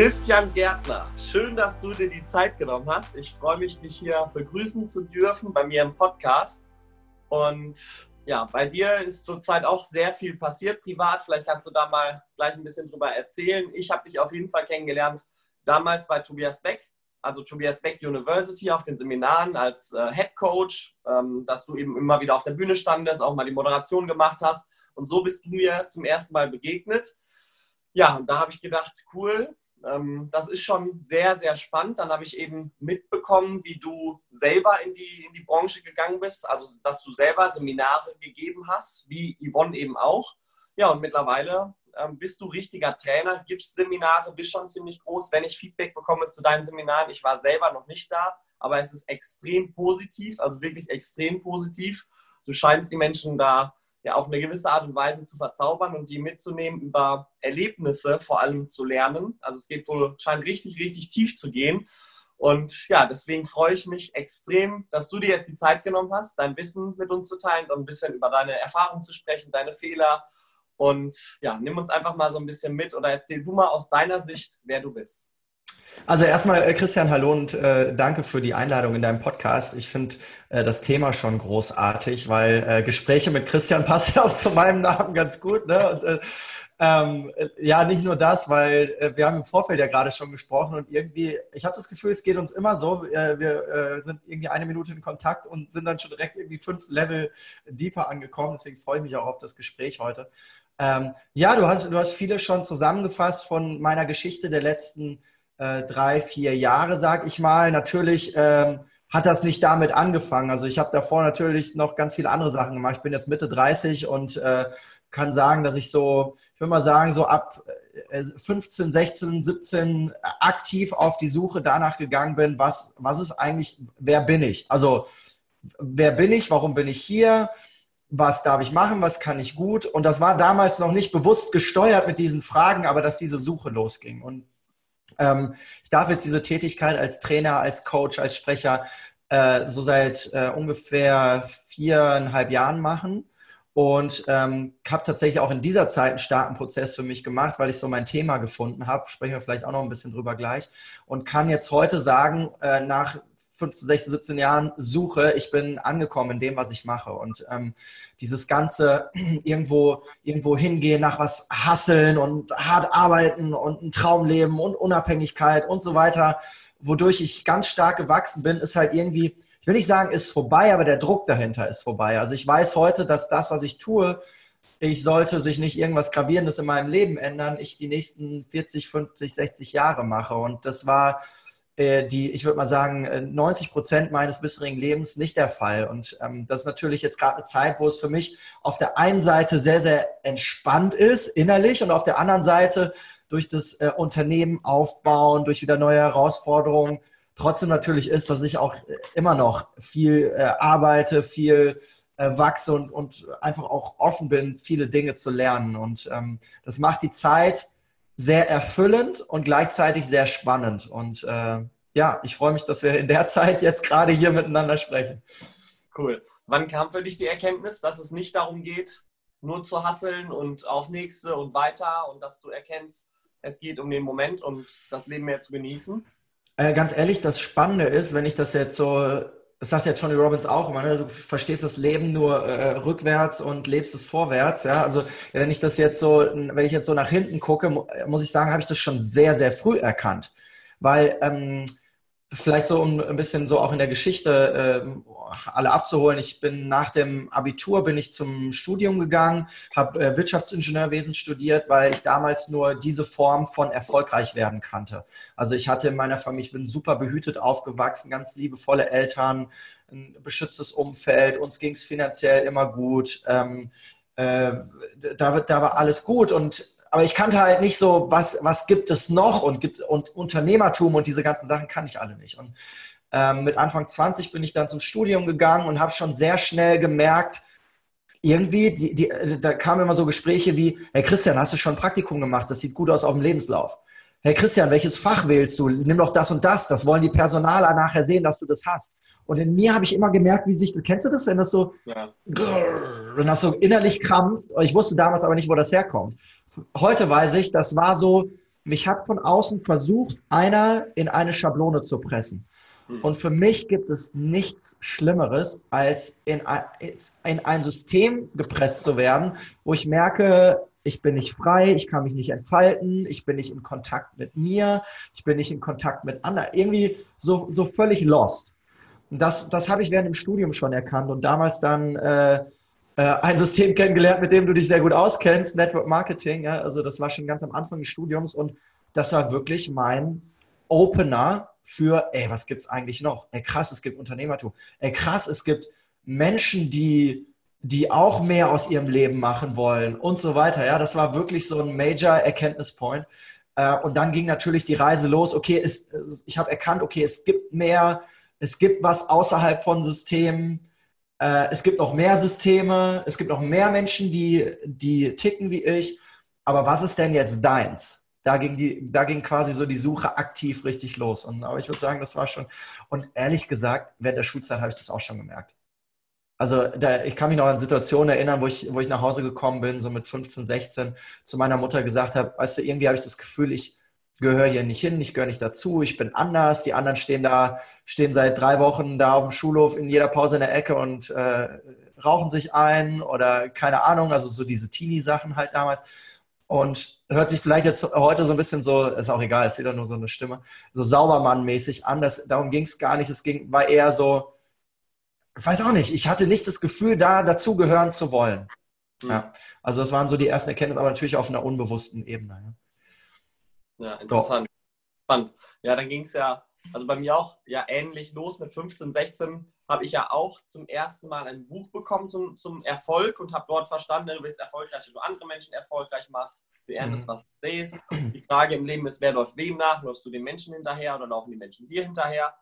Christian Gärtner, schön, dass du dir die Zeit genommen hast. Ich freue mich, dich hier begrüßen zu dürfen bei mir im Podcast. Und ja, bei dir ist zurzeit auch sehr viel passiert privat. Vielleicht kannst du da mal gleich ein bisschen drüber erzählen. Ich habe dich auf jeden Fall kennengelernt damals bei Tobias Beck, also Tobias Beck University auf den Seminaren als äh, Head Coach, ähm, dass du eben immer wieder auf der Bühne standest, auch mal die Moderation gemacht hast. Und so bist du mir zum ersten Mal begegnet. Ja, und da habe ich gedacht, cool, das ist schon sehr, sehr spannend. Dann habe ich eben mitbekommen, wie du selber in die, in die Branche gegangen bist, also dass du selber Seminare gegeben hast, wie Yvonne eben auch. Ja, und mittlerweile ähm, bist du richtiger Trainer, gibst Seminare, bist schon ziemlich groß. Wenn ich Feedback bekomme zu deinen Seminaren, ich war selber noch nicht da, aber es ist extrem positiv, also wirklich extrem positiv. Du scheinst die Menschen da ja, auf eine gewisse Art und Weise zu verzaubern und die mitzunehmen, über Erlebnisse vor allem zu lernen. Also es geht wohl, scheint richtig, richtig tief zu gehen. Und ja, deswegen freue ich mich extrem, dass du dir jetzt die Zeit genommen hast, dein Wissen mit uns zu teilen und ein bisschen über deine Erfahrungen zu sprechen, deine Fehler. Und ja, nimm uns einfach mal so ein bisschen mit oder erzähl du mal aus deiner Sicht, wer du bist. Also erstmal, äh, Christian, hallo und äh, danke für die Einladung in deinem Podcast. Ich finde äh, das Thema schon großartig, weil äh, Gespräche mit Christian passen ja auch zu meinem Namen ganz gut. Ne? Und, äh, ähm, ja, nicht nur das, weil wir haben im Vorfeld ja gerade schon gesprochen und irgendwie, ich habe das Gefühl, es geht uns immer so. wir sind irgendwie eine Minute in Kontakt und sind dann schon direkt irgendwie fünf Level deeper angekommen. Deswegen freue ich mich auch auf das Gespräch heute. Ähm, ja, du hast, du hast viele schon zusammengefasst von meiner Geschichte der letzten äh, drei, vier Jahre, sag ich mal. Natürlich ähm, hat das nicht damit angefangen. Also ich habe davor natürlich noch ganz viele andere Sachen gemacht. Ich bin jetzt Mitte 30 und äh, kann sagen, dass ich so, ich würde mal sagen, so ab 15, 16, 17 aktiv auf die Suche danach gegangen bin, was, was ist eigentlich, wer bin ich? Also wer bin ich, warum bin ich hier? was darf ich machen, was kann ich gut. Und das war damals noch nicht bewusst gesteuert mit diesen Fragen, aber dass diese Suche losging. Und ähm, ich darf jetzt diese Tätigkeit als Trainer, als Coach, als Sprecher äh, so seit äh, ungefähr viereinhalb Jahren machen. Und ähm, habe tatsächlich auch in dieser Zeit einen starken Prozess für mich gemacht, weil ich so mein Thema gefunden habe. Sprechen wir vielleicht auch noch ein bisschen drüber gleich. Und kann jetzt heute sagen, äh, nach 15, 16, 17 Jahren suche, ich bin angekommen in dem, was ich mache. Und ähm, dieses ganze irgendwo, irgendwo hingehen, nach was hasseln und hart arbeiten und ein Traumleben und Unabhängigkeit und so weiter, wodurch ich ganz stark gewachsen bin, ist halt irgendwie, ich will nicht sagen, ist vorbei, aber der Druck dahinter ist vorbei. Also ich weiß heute, dass das, was ich tue, ich sollte sich nicht irgendwas Gravierendes in meinem Leben ändern, ich die nächsten 40, 50, 60 Jahre mache. Und das war die, ich würde mal sagen, 90 äh, Prozent meines bisherigen Lebens nicht der Fall. Und ähm, das ist natürlich jetzt gerade eine Zeit, wo es für mich auf der einen Seite sehr, sehr entspannt ist, innerlich, und auf der anderen Seite durch das äh, Unternehmen aufbauen, durch wieder neue Herausforderungen, trotzdem natürlich ist, dass ich auch äh, immer noch viel äh, arbeite, viel äh, wachse und, und einfach auch offen bin, viele Dinge zu lernen. Und ähm, das macht die Zeit sehr erfüllend und gleichzeitig sehr spannend. Und äh, ja, ich freue mich, dass wir in der Zeit jetzt gerade hier miteinander sprechen. Cool. Wann kam für dich die Erkenntnis, dass es nicht darum geht, nur zu hasseln und aufs nächste und weiter und dass du erkennst, es geht um den Moment und das Leben mehr zu genießen? Äh, ganz ehrlich, das Spannende ist, wenn ich das jetzt so das sagt ja Tony Robbins auch immer, ne? du verstehst das Leben nur äh, rückwärts und lebst es vorwärts. Ja? Also wenn ich das jetzt so, wenn ich jetzt so nach hinten gucke, muss ich sagen, habe ich das schon sehr, sehr früh erkannt. Weil ähm, vielleicht so um ein bisschen so auch in der Geschichte äh, alle abzuholen. Ich bin nach dem Abitur bin ich zum Studium gegangen, habe äh, Wirtschaftsingenieurwesen studiert, weil ich damals nur diese Form von erfolgreich werden kannte. Also ich hatte in meiner Familie, ich bin super behütet aufgewachsen, ganz liebevolle Eltern, ein beschütztes Umfeld, uns ging es finanziell immer gut. Ähm, äh, da, da war alles gut und aber ich kannte halt nicht so, was, was gibt es noch und gibt und Unternehmertum und diese ganzen Sachen kann ich alle nicht. Und ähm, mit Anfang 20 bin ich dann zum Studium gegangen und habe schon sehr schnell gemerkt, irgendwie, die, die, da kamen immer so Gespräche wie, hey Christian, hast du schon ein Praktikum gemacht? Das sieht gut aus auf dem Lebenslauf. Hey Christian, welches Fach wählst du? Nimm doch das und das. Das wollen die Personaler nachher sehen, dass du das hast. Und in mir habe ich immer gemerkt, wie sich, kennst du das, wenn das so, ja. wenn das so innerlich krampft? Ich wusste damals aber nicht, wo das herkommt. Heute weiß ich, das war so, mich hat von außen versucht, einer in eine Schablone zu pressen. Hm. Und für mich gibt es nichts Schlimmeres, als in ein, in ein System gepresst zu werden, wo ich merke, ich bin nicht frei, ich kann mich nicht entfalten, ich bin nicht in Kontakt mit mir, ich bin nicht in Kontakt mit anderen. Irgendwie so, so völlig lost. Und das, das habe ich während dem Studium schon erkannt und damals dann äh, äh, ein System kennengelernt, mit dem du dich sehr gut auskennst, Network Marketing. Ja? Also das war schon ganz am Anfang des Studiums und das war wirklich mein Opener für, ey, was gibt es eigentlich noch? Ey, krass, es gibt Unternehmertum. Ey, krass, es gibt Menschen, die die auch mehr aus ihrem Leben machen wollen und so weiter. Ja, das war wirklich so ein Major Erkenntnispoint. Äh, und dann ging natürlich die Reise los. Okay, es, ich habe erkannt, okay, es gibt mehr, es gibt was außerhalb von Systemen. Äh, es gibt noch mehr Systeme. Es gibt noch mehr Menschen, die, die ticken wie ich. Aber was ist denn jetzt deins? Da ging, die, da ging quasi so die Suche aktiv richtig los. Und, aber ich würde sagen, das war schon. Und ehrlich gesagt, während der Schulzeit habe ich das auch schon gemerkt. Also da, ich kann mich noch an Situationen erinnern, wo ich, wo ich nach Hause gekommen bin, so mit 15, 16, zu meiner Mutter gesagt habe, weißt du, irgendwie habe ich das Gefühl, ich gehöre hier nicht hin, ich gehöre nicht dazu, ich bin anders. Die anderen stehen da, stehen seit drei Wochen da auf dem Schulhof in jeder Pause in der Ecke und äh, rauchen sich ein oder keine Ahnung, also so diese Teenie-Sachen halt damals. Und hört sich vielleicht jetzt heute so ein bisschen so, ist auch egal, ist wieder nur so eine Stimme, so Saubermann-mäßig an. Das, darum ging es gar nicht. Es ging, war eher so, ich weiß auch nicht, ich hatte nicht das Gefühl, da dazugehören zu wollen. Mhm. Ja, also das waren so die ersten Erkenntnisse, aber natürlich auf einer unbewussten Ebene. Ja, ja interessant. Doch. Spannend. Ja, dann ging es ja, also bei mir auch ja ähnlich los mit 15, 16 habe ich ja auch zum ersten Mal ein Buch bekommen zum, zum Erfolg und habe dort verstanden, du bist erfolgreich, wenn du andere Menschen erfolgreich machst, du erntest, mhm. was du siehst. Die Frage im Leben ist, wer läuft wem nach? Läufst du den Menschen hinterher oder laufen die Menschen dir hinterher?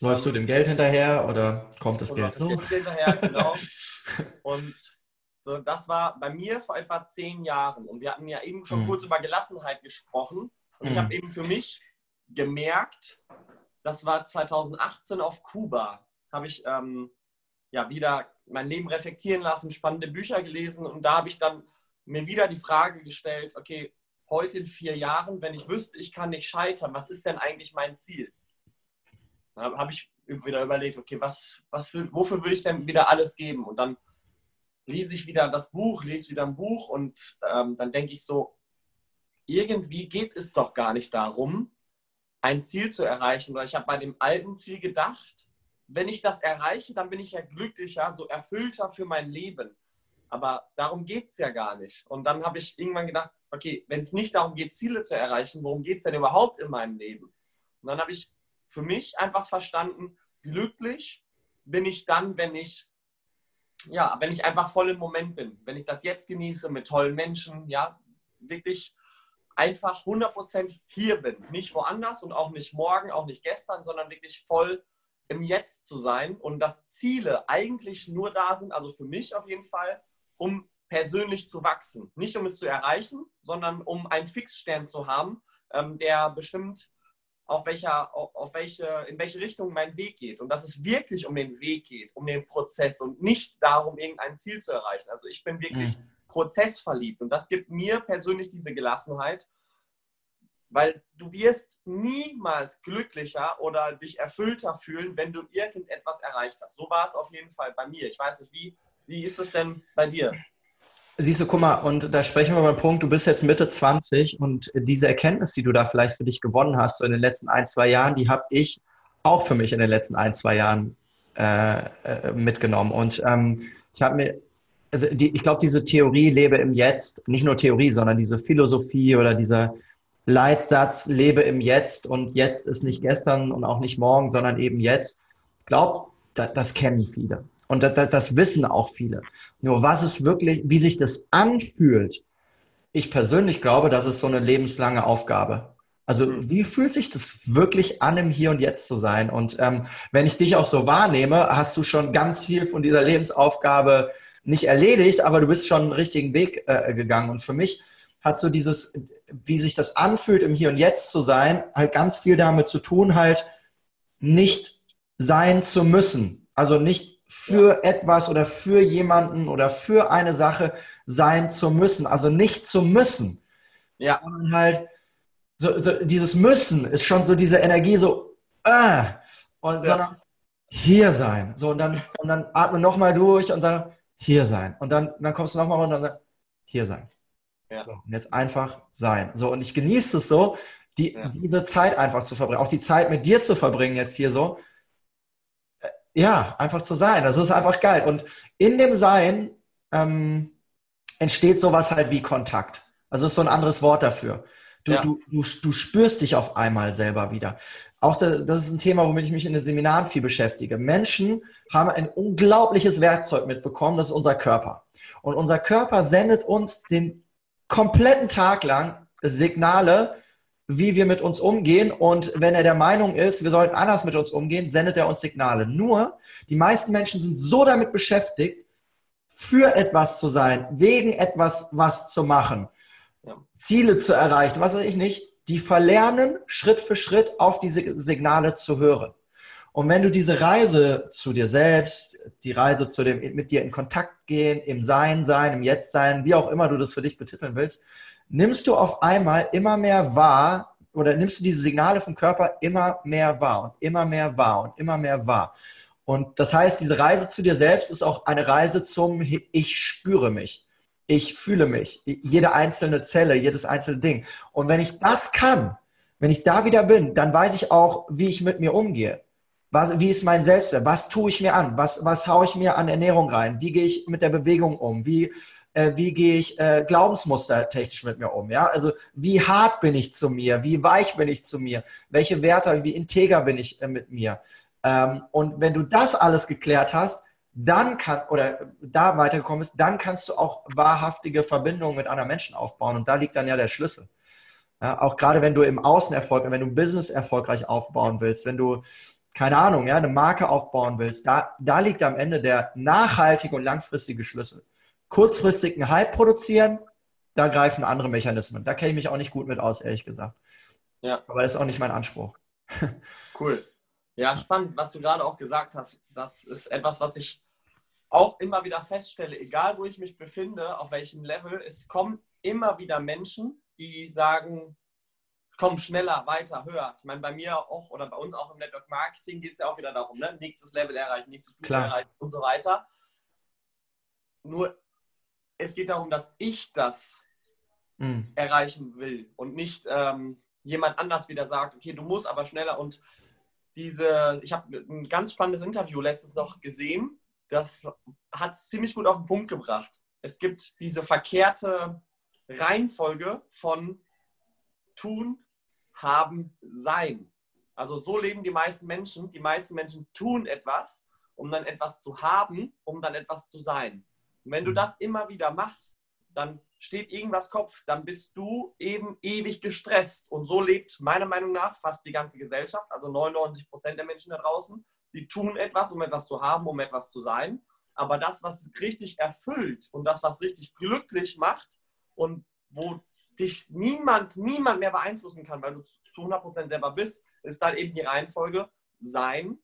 Läufst du dem Geld hinterher oder kommt das Geld so? Geld hinterher, genau. Und so, das war bei mir vor etwa zehn Jahren. Und wir hatten ja eben schon mhm. kurz über Gelassenheit gesprochen. Und mhm. ich habe eben für mich gemerkt, das war 2018 auf Kuba, habe ich ähm, ja wieder mein Leben reflektieren lassen, spannende Bücher gelesen und da habe ich dann mir wieder die Frage gestellt, okay, heute in vier Jahren, wenn ich wüsste, ich kann nicht scheitern, was ist denn eigentlich mein Ziel? Dann habe ich wieder überlegt, okay, was, was für, wofür würde ich denn wieder alles geben? Und dann lese ich wieder das Buch, lese wieder ein Buch und ähm, dann denke ich so, irgendwie geht es doch gar nicht darum, ein Ziel zu erreichen. Ich habe bei dem alten Ziel gedacht, wenn ich das erreiche, dann bin ich ja glücklicher, so erfüllter für mein Leben. Aber darum geht es ja gar nicht. Und dann habe ich irgendwann gedacht, okay, wenn es nicht darum geht, Ziele zu erreichen, worum geht es denn überhaupt in meinem Leben? Und dann habe ich für mich einfach verstanden, glücklich bin ich dann, wenn ich, ja, wenn ich einfach voll im Moment bin, wenn ich das jetzt genieße mit tollen Menschen, ja, wirklich einfach 100% hier bin. Nicht woanders und auch nicht morgen, auch nicht gestern, sondern wirklich voll im Jetzt zu sein und dass Ziele eigentlich nur da sind, also für mich auf jeden Fall, um persönlich zu wachsen. Nicht um es zu erreichen, sondern um einen Fixstern zu haben, ähm, der bestimmt auf welcher, auf welche, in welche Richtung mein Weg geht. Und dass es wirklich um den Weg geht, um den Prozess und nicht darum, irgendein Ziel zu erreichen. Also ich bin wirklich mhm. Prozessverliebt und das gibt mir persönlich diese Gelassenheit, weil du wirst niemals glücklicher oder dich erfüllter fühlen, wenn du irgendetwas erreicht hast. So war es auf jeden Fall bei mir. Ich weiß nicht, wie, wie ist es denn bei dir? Siehst du, guck mal, und da sprechen wir den Punkt, du bist jetzt Mitte 20 und diese Erkenntnis, die du da vielleicht für dich gewonnen hast, so in den letzten ein, zwei Jahren, die habe ich auch für mich in den letzten ein, zwei Jahren äh, äh, mitgenommen. Und ähm, ich habe mir, also die, ich glaube, diese Theorie lebe im Jetzt, nicht nur Theorie, sondern diese Philosophie oder dieser Leitsatz, lebe im Jetzt und jetzt ist nicht gestern und auch nicht morgen, sondern eben jetzt. Ich glaube, das, das kennen viele. Und das, das wissen auch viele. Nur was es wirklich, wie sich das anfühlt, ich persönlich glaube, das ist so eine lebenslange Aufgabe. Also mhm. wie fühlt sich das wirklich an, im Hier und Jetzt zu sein? Und ähm, wenn ich dich auch so wahrnehme, hast du schon ganz viel von dieser Lebensaufgabe nicht erledigt, aber du bist schon einen richtigen Weg äh, gegangen. Und für mich hat so dieses, wie sich das anfühlt, im Hier und Jetzt zu sein, halt ganz viel damit zu tun, halt nicht sein zu müssen. Also nicht für etwas oder für jemanden oder für eine Sache sein zu müssen. Also nicht zu müssen. Ja. Sondern halt so, so dieses Müssen ist schon so diese Energie so, äh, und ja. sondern hier sein. So, und dann, und dann atme nochmal durch und sage, hier sein. Und dann, dann kommst du nochmal runter und dann sagst, hier sein. Ja. So, und jetzt einfach sein. So, und ich genieße es so, die, ja. diese Zeit einfach zu verbringen, auch die Zeit mit dir zu verbringen jetzt hier so. Äh, ja, einfach zu sein. Das ist einfach geil. Und in dem Sein ähm, entsteht sowas halt wie Kontakt. Also ist so ein anderes Wort dafür. Du, ja. du, du, du spürst dich auf einmal selber wieder. Auch das, ist ein Thema, womit ich mich in den Seminaren viel beschäftige. Menschen haben ein unglaubliches Werkzeug mitbekommen, das ist unser Körper. Und unser Körper sendet uns den kompletten Tag lang Signale, wie wir mit uns umgehen. Und wenn er der Meinung ist, wir sollten anders mit uns umgehen, sendet er uns Signale. Nur, die meisten Menschen sind so damit beschäftigt, für etwas zu sein, wegen etwas was zu machen, ja. Ziele zu erreichen, was weiß ich nicht, die verlernen, Schritt für Schritt auf diese Signale zu hören. Und wenn du diese Reise zu dir selbst, die Reise zu dem, mit dir in Kontakt gehen, im Sein sein, im Jetzt sein, wie auch immer du das für dich betiteln willst, nimmst du auf einmal immer mehr wahr oder nimmst du diese Signale vom Körper immer mehr wahr und immer mehr wahr und immer mehr wahr. Und das heißt, diese Reise zu dir selbst ist auch eine Reise zum Ich spüre mich ich fühle mich, jede einzelne Zelle, jedes einzelne Ding. Und wenn ich das kann, wenn ich da wieder bin, dann weiß ich auch, wie ich mit mir umgehe. Was, wie ist mein Selbstwert? Was tue ich mir an? Was, was haue ich mir an Ernährung rein? Wie gehe ich mit der Bewegung um? Wie, äh, wie gehe ich äh, Glaubensmuster technisch mit mir um? Ja, also wie hart bin ich zu mir? Wie weich bin ich zu mir? Welche Werte, wie integer bin ich äh, mit mir? Ähm, und wenn du das alles geklärt hast, dann kann oder da weitergekommen ist, dann kannst du auch wahrhaftige Verbindungen mit anderen Menschen aufbauen. Und da liegt dann ja der Schlüssel. Ja, auch gerade wenn du im Außen Erfolg, wenn du ein Business erfolgreich aufbauen willst, wenn du, keine Ahnung, ja, eine Marke aufbauen willst, da, da liegt am Ende der nachhaltige und langfristige Schlüssel. Kurzfristig einen Hype produzieren, da greifen andere Mechanismen. Da kenne ich mich auch nicht gut mit aus, ehrlich gesagt. Ja. Aber das ist auch nicht mein Anspruch. Cool. Ja, spannend, was du gerade auch gesagt hast. Das ist etwas, was ich auch immer wieder feststelle, egal wo ich mich befinde, auf welchem Level, es kommen immer wieder Menschen, die sagen, komm schneller, weiter, höher. Ich meine, bei mir auch oder bei uns auch im Network Marketing geht es ja auch wieder darum, ne? nächstes Level erreichen, nächstes Stufe erreichen und so weiter. Nur es geht darum, dass ich das mhm. erreichen will und nicht ähm, jemand anders wieder sagt, okay, du musst aber schneller und diese, ich habe ein ganz spannendes Interview letztens noch gesehen das hat es ziemlich gut auf den Punkt gebracht. Es gibt diese verkehrte Reihenfolge von tun, haben, sein. Also so leben die meisten Menschen. Die meisten Menschen tun etwas, um dann etwas zu haben, um dann etwas zu sein. Und wenn du mhm. das immer wieder machst, dann steht irgendwas Kopf, dann bist du eben ewig gestresst. Und so lebt meiner Meinung nach fast die ganze Gesellschaft, also 99 Prozent der Menschen da draußen die tun etwas, um etwas zu haben, um etwas zu sein. Aber das, was richtig erfüllt und das, was richtig glücklich macht und wo dich niemand, niemand mehr beeinflussen kann, weil du zu 100% selber bist, ist dann eben die Reihenfolge sein,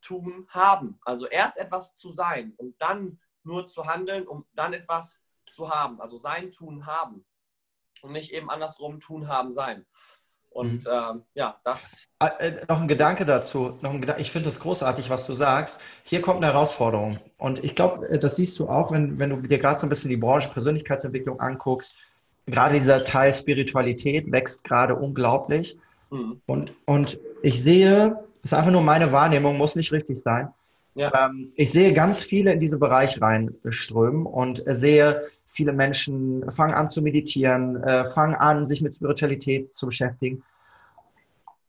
tun, haben. Also erst etwas zu sein und dann nur zu handeln, um dann etwas zu haben. Also sein, tun, haben. Und nicht eben andersrum tun, haben, sein. Und mhm. ähm, ja, das. Ah, äh, noch ein Gedanke dazu. Noch ein Gedanke. Ich finde das großartig, was du sagst. Hier kommt eine Herausforderung. Und ich glaube, äh, das siehst du auch, wenn, wenn du dir gerade so ein bisschen die Branche Persönlichkeitsentwicklung anguckst. Gerade dieser Teil Spiritualität wächst gerade unglaublich. Mhm. Und, und ich sehe, das ist einfach nur meine Wahrnehmung, muss nicht richtig sein. Ja. Ähm, ich sehe ganz viele in diesen Bereich reinströmen und sehe Viele Menschen fangen an zu meditieren, äh, fangen an, sich mit Spiritualität zu beschäftigen.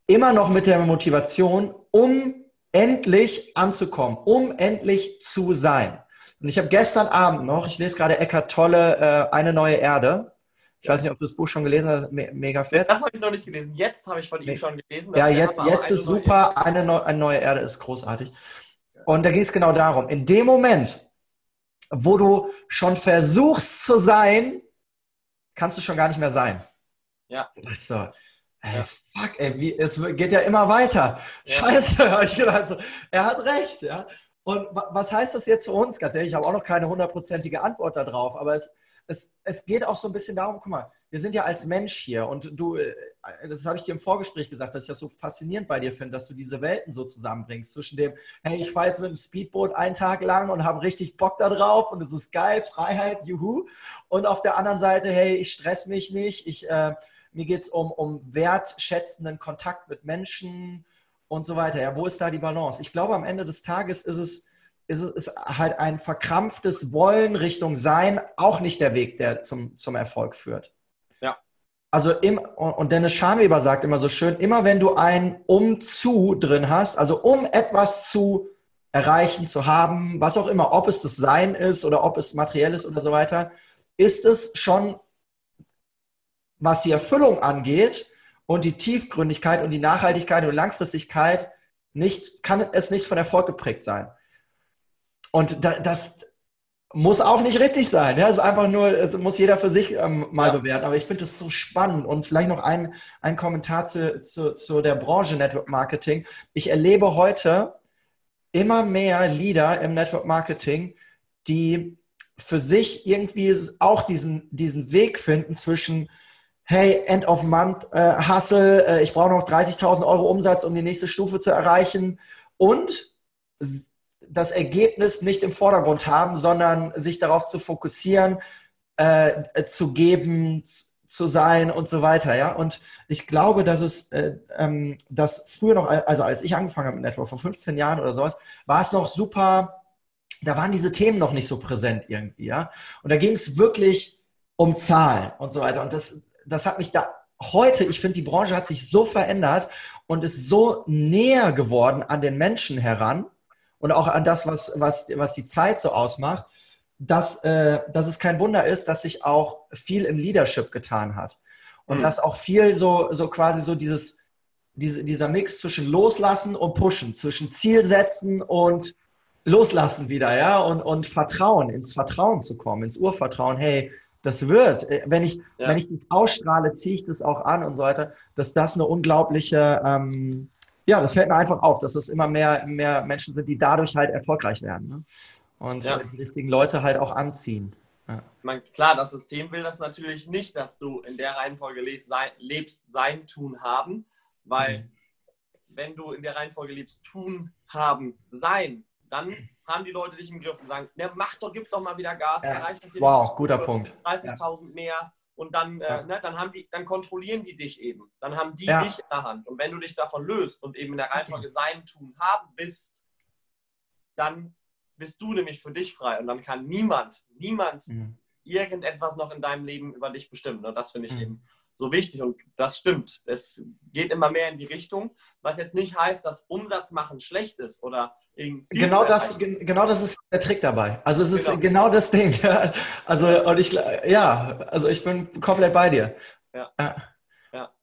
Immer noch mit der Motivation, um endlich anzukommen, um endlich zu sein. Und ich habe gestern Abend noch, ich lese gerade Eckart Tolle, äh, Eine neue Erde. Ich weiß nicht, ob du das Buch schon gelesen hast, mega fett. Das habe ich noch nicht gelesen. Jetzt habe ich von ihm schon gelesen. Ja, jetzt, jetzt ist super. Eine, Neu eine neue Erde ist großartig. Und da ging es genau darum. In dem Moment, wo du schon versuchst zu sein, kannst du schon gar nicht mehr sein. Ja. Weißt du, ey, ja. fuck, ey, wie, es geht ja immer weiter. Ja. Scheiße, habe ich gedacht. er hat recht, ja. Und was heißt das jetzt für uns? Ganz ehrlich, ich habe auch noch keine hundertprozentige Antwort darauf, aber es, es, es geht auch so ein bisschen darum, guck mal, wir sind ja als Mensch hier und du, äh, das habe ich dir im Vorgespräch gesagt, dass ich das so faszinierend bei dir finde, dass du diese Welten so zusammenbringst zwischen dem, hey, ich fahre jetzt mit dem Speedboot einen Tag lang und habe richtig Bock da drauf und es ist geil, Freiheit, juhu. Und auf der anderen Seite, hey, ich stress mich nicht, ich, äh, mir geht es um, um wertschätzenden Kontakt mit Menschen und so weiter. Ja, wo ist da die Balance? Ich glaube, am Ende des Tages ist es, ist es ist halt ein verkrampftes Wollen Richtung Sein auch nicht der Weg, der zum, zum Erfolg führt. Ja. Also im, und Dennis Scharnweber sagt immer so schön, immer wenn du ein um zu drin hast, also um etwas zu erreichen, zu haben, was auch immer, ob es das Sein ist oder ob es materiell ist oder so weiter, ist es schon, was die Erfüllung angeht und die Tiefgründigkeit und die Nachhaltigkeit und Langfristigkeit, nicht, kann es nicht von Erfolg geprägt sein. Und da, das muss auch nicht richtig sein. Ja, es ist einfach nur, es muss jeder für sich ähm, mal ja. bewerten. Aber ich finde das so spannend. Und vielleicht noch ein, ein Kommentar zu, zu, zu der Branche Network Marketing. Ich erlebe heute immer mehr Leader im Network Marketing, die für sich irgendwie auch diesen, diesen Weg finden zwischen, hey, End of Month, äh, Hustle, äh, ich brauche noch 30.000 Euro Umsatz, um die nächste Stufe zu erreichen und das Ergebnis nicht im Vordergrund haben, sondern sich darauf zu fokussieren, äh, zu geben, zu sein und so weiter. Ja? Und ich glaube, dass es, äh, ähm, dass früher noch, also als ich angefangen habe mit Network, vor 15 Jahren oder sowas, war es noch super, da waren diese Themen noch nicht so präsent irgendwie. Ja? Und da ging es wirklich um Zahlen und so weiter. Und das, das hat mich da heute, ich finde, die Branche hat sich so verändert und ist so näher geworden an den Menschen heran und auch an das, was, was, was die Zeit so ausmacht, dass, äh, dass es kein Wunder ist, dass sich auch viel im Leadership getan hat. Und mhm. dass auch viel so, so quasi so dieses, diese, dieser Mix zwischen Loslassen und Pushen, zwischen Ziel setzen und Loslassen wieder, ja, und, und Vertrauen, ins Vertrauen zu kommen, ins Urvertrauen, hey, das wird, äh, wenn ich, ja. wenn ich das ausstrahle, ziehe ich das auch an und so weiter, dass das eine unglaubliche, ähm, ja, das fällt mir einfach auf, dass es immer mehr, mehr Menschen sind, die dadurch halt erfolgreich werden. Ne? Und ja. die richtigen Leute halt auch anziehen. Ja. Man, klar, das System will das natürlich nicht, dass du in der Reihenfolge lebst, sein, lebst, sein tun, haben, weil mhm. wenn du in der Reihenfolge lebst, tun, haben, sein, dann haben die Leute dich im Griff und sagen, ne, mach doch, gib doch mal wieder Gas, ja. erreicht Wow, guter Punkt. 30.000 mehr, und dann, äh, ne, dann, haben die, dann kontrollieren die dich eben. Dann haben die ja. dich in der Hand. Und wenn du dich davon löst und eben in der Reihenfolge sein, tun, haben bist, dann bist du nämlich für dich frei. Und dann kann niemand, niemand mhm. irgendetwas noch in deinem Leben über dich bestimmen. Und das finde ich mhm. eben so wichtig. Und das stimmt. Es geht immer mehr in die Richtung, was jetzt nicht heißt, dass Umsatz machen schlecht ist oder Genau das, genau das ist der Trick dabei. Also es ist genau, genau das Ding. Also und ich, ja, also ich bin komplett bei dir. Ja. ja.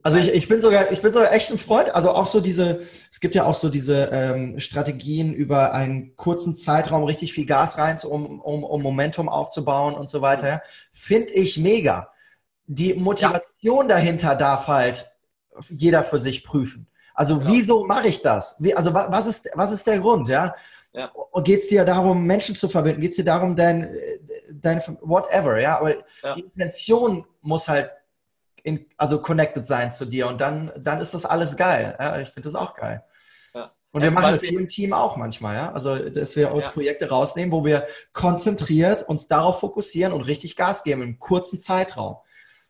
Also ich, ich bin sogar, ich bin sogar echt ein Freund. Also auch so diese, es gibt ja auch so diese ähm, Strategien über einen kurzen Zeitraum richtig viel Gas rein, um, um, um Momentum aufzubauen und so weiter. Finde ich mega. Die Motivation ja. dahinter darf halt jeder für sich prüfen. Also genau. wieso mache ich das? Wie, also was ist, was ist der Grund? Ja? ja. Und geht es dir darum, Menschen zu verbinden? Geht es dir darum, dein, dein whatever? Ja, aber ja. die Intention muss halt in, also connected sein zu dir und dann, dann ist das alles geil. Ja, ich finde das auch geil. Und wir machen Beispiel, das hier im Team auch manchmal, ja. Also, dass wir uns Projekte rausnehmen, wo wir konzentriert uns darauf fokussieren und richtig Gas geben im kurzen Zeitraum.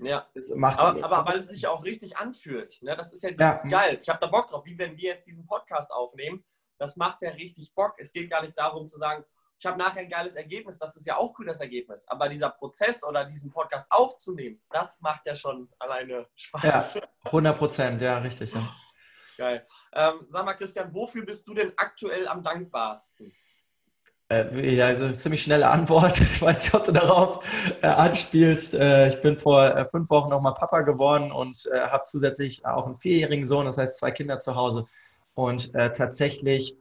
Ja, aber, aber, weil es sich auch richtig anfühlt. Ne? Das ist ja dieses ja. geil. Ich habe da Bock drauf, wie wenn wir jetzt diesen Podcast aufnehmen. Das macht ja richtig Bock. Es geht gar nicht darum zu sagen, ich habe nachher ein geiles Ergebnis. Das ist ja auch cool, das Ergebnis. Aber dieser Prozess oder diesen Podcast aufzunehmen, das macht ja schon alleine Spaß. Ja, 100 Prozent, ja, richtig. Ja. Geil. Ähm, sag mal, Christian, wofür bist du denn aktuell am dankbarsten? Äh, also ziemlich schnelle Antwort. Ich weiß nicht, ob du darauf äh, anspielst. Äh, ich bin vor äh, fünf Wochen nochmal Papa geworden und äh, habe zusätzlich auch einen vierjährigen Sohn, das heißt zwei Kinder zu Hause. Und äh, tatsächlich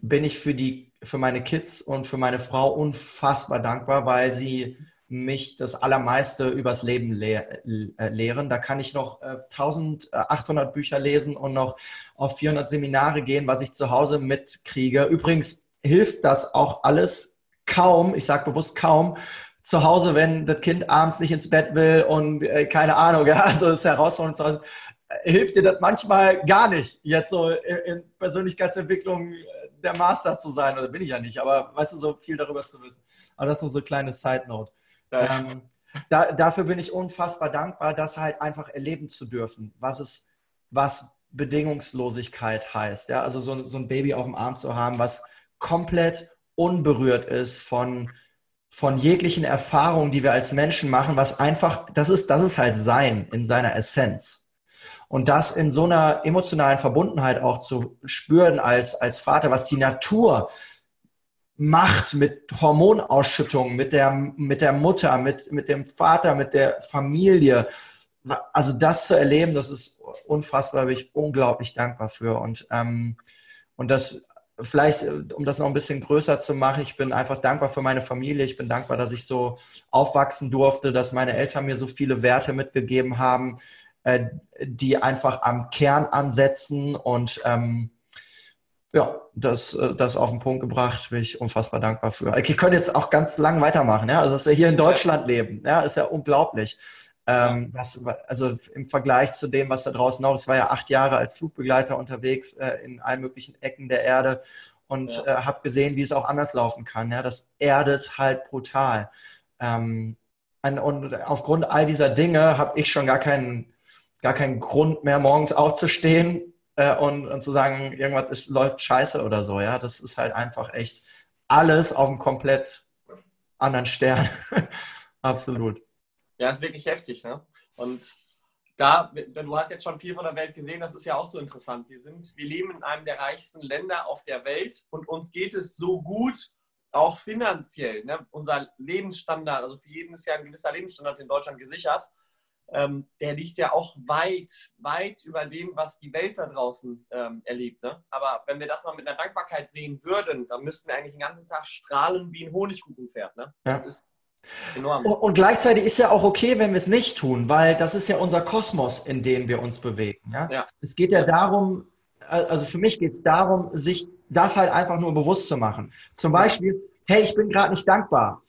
bin ich für, die, für meine Kids und für meine Frau unfassbar dankbar, weil sie mich das Allermeiste übers Leben lehr lehren. Da kann ich noch 1800 Bücher lesen und noch auf 400 Seminare gehen, was ich zu Hause mitkriege. Übrigens, hilft das auch alles kaum, ich sage bewusst kaum, zu Hause, wenn das Kind abends nicht ins Bett will und äh, keine Ahnung, ja, also ist herausfordernd zu Hause, äh, hilft dir das manchmal gar nicht, jetzt so in Persönlichkeitsentwicklung der Master zu sein, oder bin ich ja nicht, aber weißt du, so viel darüber zu wissen. Aber das ist nur so eine kleine Side-Note. Ja. Ähm, da, dafür bin ich unfassbar dankbar, das halt einfach erleben zu dürfen, was es, was Bedingungslosigkeit heißt. Ja? Also so, so ein Baby auf dem Arm zu haben, was komplett unberührt ist von, von jeglichen Erfahrungen, die wir als Menschen machen, was einfach, das ist, das ist halt Sein in seiner Essenz. Und das in so einer emotionalen Verbundenheit auch zu spüren als, als Vater, was die Natur macht mit Hormonausschüttungen, mit der, mit der Mutter, mit, mit dem Vater, mit der Familie. Also das zu erleben, das ist unfassbar, bin ich unglaublich dankbar für. Und, ähm, und das vielleicht, um das noch ein bisschen größer zu machen, ich bin einfach dankbar für meine Familie. Ich bin dankbar, dass ich so aufwachsen durfte, dass meine Eltern mir so viele Werte mitgegeben haben, äh, die einfach am Kern ansetzen und ähm, ja, das, äh, das auf den Punkt gebracht, bin ich unfassbar dankbar für. Ich könnte jetzt auch ganz lang weitermachen, ja, also dass wir hier in Deutschland leben, ja, ist ja unglaublich. Ähm, was, also im Vergleich zu dem, was da draußen noch, ich war ja acht Jahre als Flugbegleiter unterwegs äh, in allen möglichen Ecken der Erde und ja. äh, habe gesehen, wie es auch anders laufen kann. Ja, das erdet halt brutal. Ähm, und aufgrund all dieser Dinge habe ich schon gar keinen gar keinen Grund mehr, morgens aufzustehen äh, und, und zu sagen, irgendwas ist, läuft scheiße oder so. Ja, das ist halt einfach echt alles auf einem komplett anderen Stern. Absolut. Ja, ist wirklich heftig. Ne? Und da, du hast jetzt schon viel von der Welt gesehen, das ist ja auch so interessant. Wir, sind, wir leben in einem der reichsten Länder auf der Welt und uns geht es so gut, auch finanziell. Ne? Unser Lebensstandard, also für jeden ist ja ein gewisser Lebensstandard in Deutschland gesichert ähm, der liegt ja auch weit, weit über dem, was die Welt da draußen ähm, erlebt. Ne? Aber wenn wir das mal mit einer Dankbarkeit sehen würden, dann müssten wir eigentlich den ganzen Tag strahlen wie ein Honigkuchenpferd. Ne? Das ja. ist enorm. Und, gleichzeitig ist ja auch okay, wenn wir es nicht tun, weil das ist ja unser Kosmos, in dem wir uns bewegen. Ja? ja. Es geht ja darum, also für mich geht es darum, sich das halt einfach nur bewusst zu machen. Zum Beispiel, hey, ich bin gerade nicht dankbar.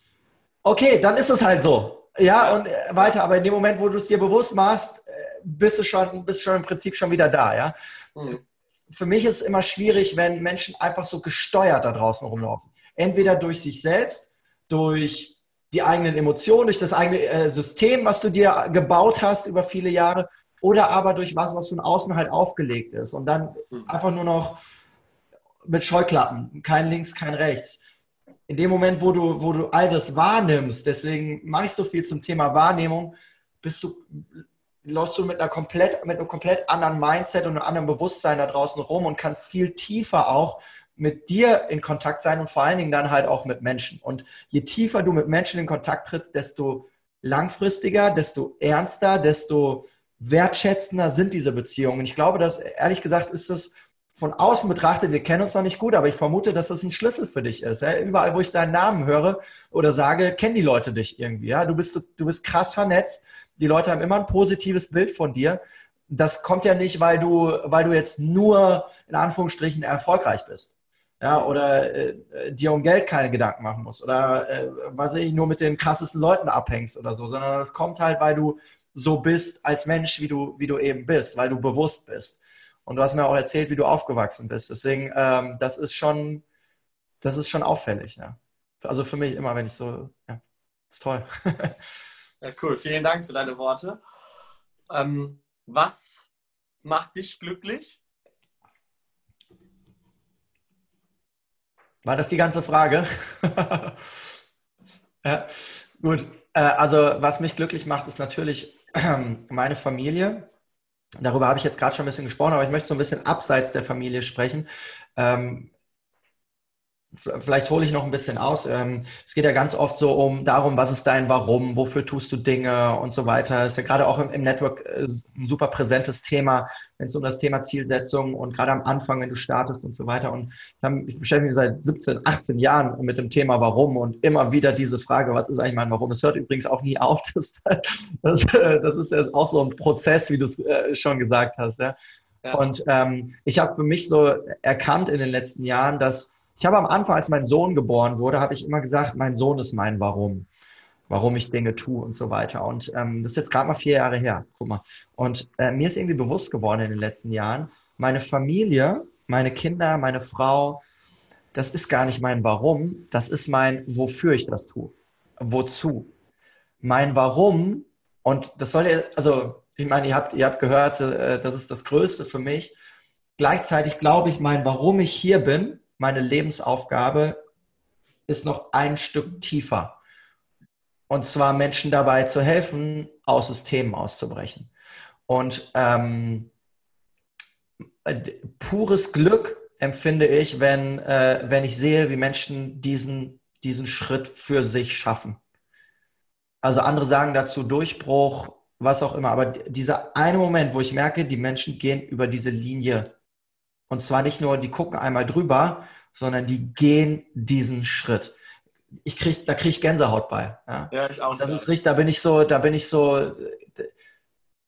Okay, dann ist es halt so. Ja, und äh, weiter. Aber in dem Moment, wo du es dir bewusst machst, äh, bist du schon, bist schon im Prinzip schon wieder da, ja. Mhm. Für mich ist es immer schwierig, wenn Menschen einfach so gesteuert da draußen rumlaufen. Entweder durch sich selbst, durch die eigenen Emotionen, durch das eigene äh, System, was du dir gebaut hast über viele Jahre, oder aber durch was, was von außen halt aufgelegt ist. Und dann mhm. einfach nur noch mit Scheuklappen, kein links, kein rechts in dem Moment, wo du, wo du all das wahrnimmst, deswegen mache ich so viel zum Thema Wahrnehmung, bist du, läufst du mit einer komplett, mit einem komplett anderen Mindset und einem anderen Bewusstsein da draußen rum und kannst viel tiefer auch mit dir in Kontakt sein und vor allen Dingen dann halt auch mit Menschen. Und je tiefer du mit Menschen in Kontakt trittst, desto langfristiger, desto ernster, desto wertschätzender sind diese Beziehungen. Und ich glaube, dass ehrlich gesagt ist es von außen betrachtet, wir kennen uns noch nicht gut, aber ich vermute, dass das ein Schlüssel für dich ist. Überall, wo ich deinen Namen höre oder sage, kennen die Leute dich irgendwie. Du, bist, du bist krass vernetzt. Die Leute haben immer ein positives Bild von dir. Das kommt ja nicht, weil du, weil du jetzt nur in Anführungsstrichen erfolgreich bist. Ja, oder äh, dir um Geld keine Gedanken machen musst. Oder äh, was ich nur mit den krassesten Leuten abhängst oder so, sondern es kommt halt, weil du so bist als Mensch, wie du, wie du eben bist, weil du bewusst bist. Und du hast mir auch erzählt, wie du aufgewachsen bist. Deswegen, ähm, das ist schon, das ist schon auffällig, ja. Also für mich immer, wenn ich so, ja, ist toll. ja, cool. Vielen Dank für deine Worte. Ähm, was macht dich glücklich? War das die ganze Frage? ja, gut. Äh, also, was mich glücklich macht, ist natürlich meine Familie. Darüber habe ich jetzt gerade schon ein bisschen gesprochen, aber ich möchte so ein bisschen abseits der Familie sprechen. Ähm, vielleicht hole ich noch ein bisschen aus. Ähm, es geht ja ganz oft so um darum, was ist dein Warum, wofür tust du Dinge und so weiter. Ist ja gerade auch im, Network äh, ein super präsentes Thema, wenn es um das Thema Zielsetzung und gerade am Anfang, wenn du startest und so weiter. Und ich beschäftige mich seit 17, 18 Jahren mit dem Thema Warum und immer wieder diese Frage, was ist eigentlich mein Warum? Es hört übrigens auch nie auf. Das, das, das ist ja auch so ein Prozess, wie du es äh, schon gesagt hast. Ja? Ja. Und ähm, ich habe für mich so erkannt in den letzten Jahren, dass ich habe am Anfang, als mein Sohn geboren wurde, habe ich immer gesagt, mein Sohn ist mein Warum. warum ich Dinge tue und so weiter. Und ähm, das ist jetzt gerade mal vier Jahre her. Guck mal. Und äh, mir ist irgendwie bewusst geworden in den letzten Jahren, meine Familie, meine Kinder, meine Frau, das ist gar nicht mein Warum, das ist mein, wofür ich das tue. Wozu? Mein Warum, und das soll ja, also ich meine, ihr habt, ihr habt gehört, äh, das ist das Größte für mich. Gleichzeitig glaube ich, mein Warum ich hier bin, meine Lebensaufgabe ist noch ein Stück tiefer. Und zwar Menschen dabei zu helfen, aus Systemen auszubrechen. Und ähm, pures Glück empfinde ich, wenn, äh, wenn ich sehe, wie Menschen diesen, diesen Schritt für sich schaffen. Also andere sagen dazu Durchbruch, was auch immer. Aber dieser eine Moment, wo ich merke, die Menschen gehen über diese Linie. Und zwar nicht nur, die gucken einmal drüber, sondern die gehen diesen Schritt ich krieg, da kriege ich Gänsehaut bei. Ja, ja ich auch. Das ist richtig, da bin ich so, da bin ich so,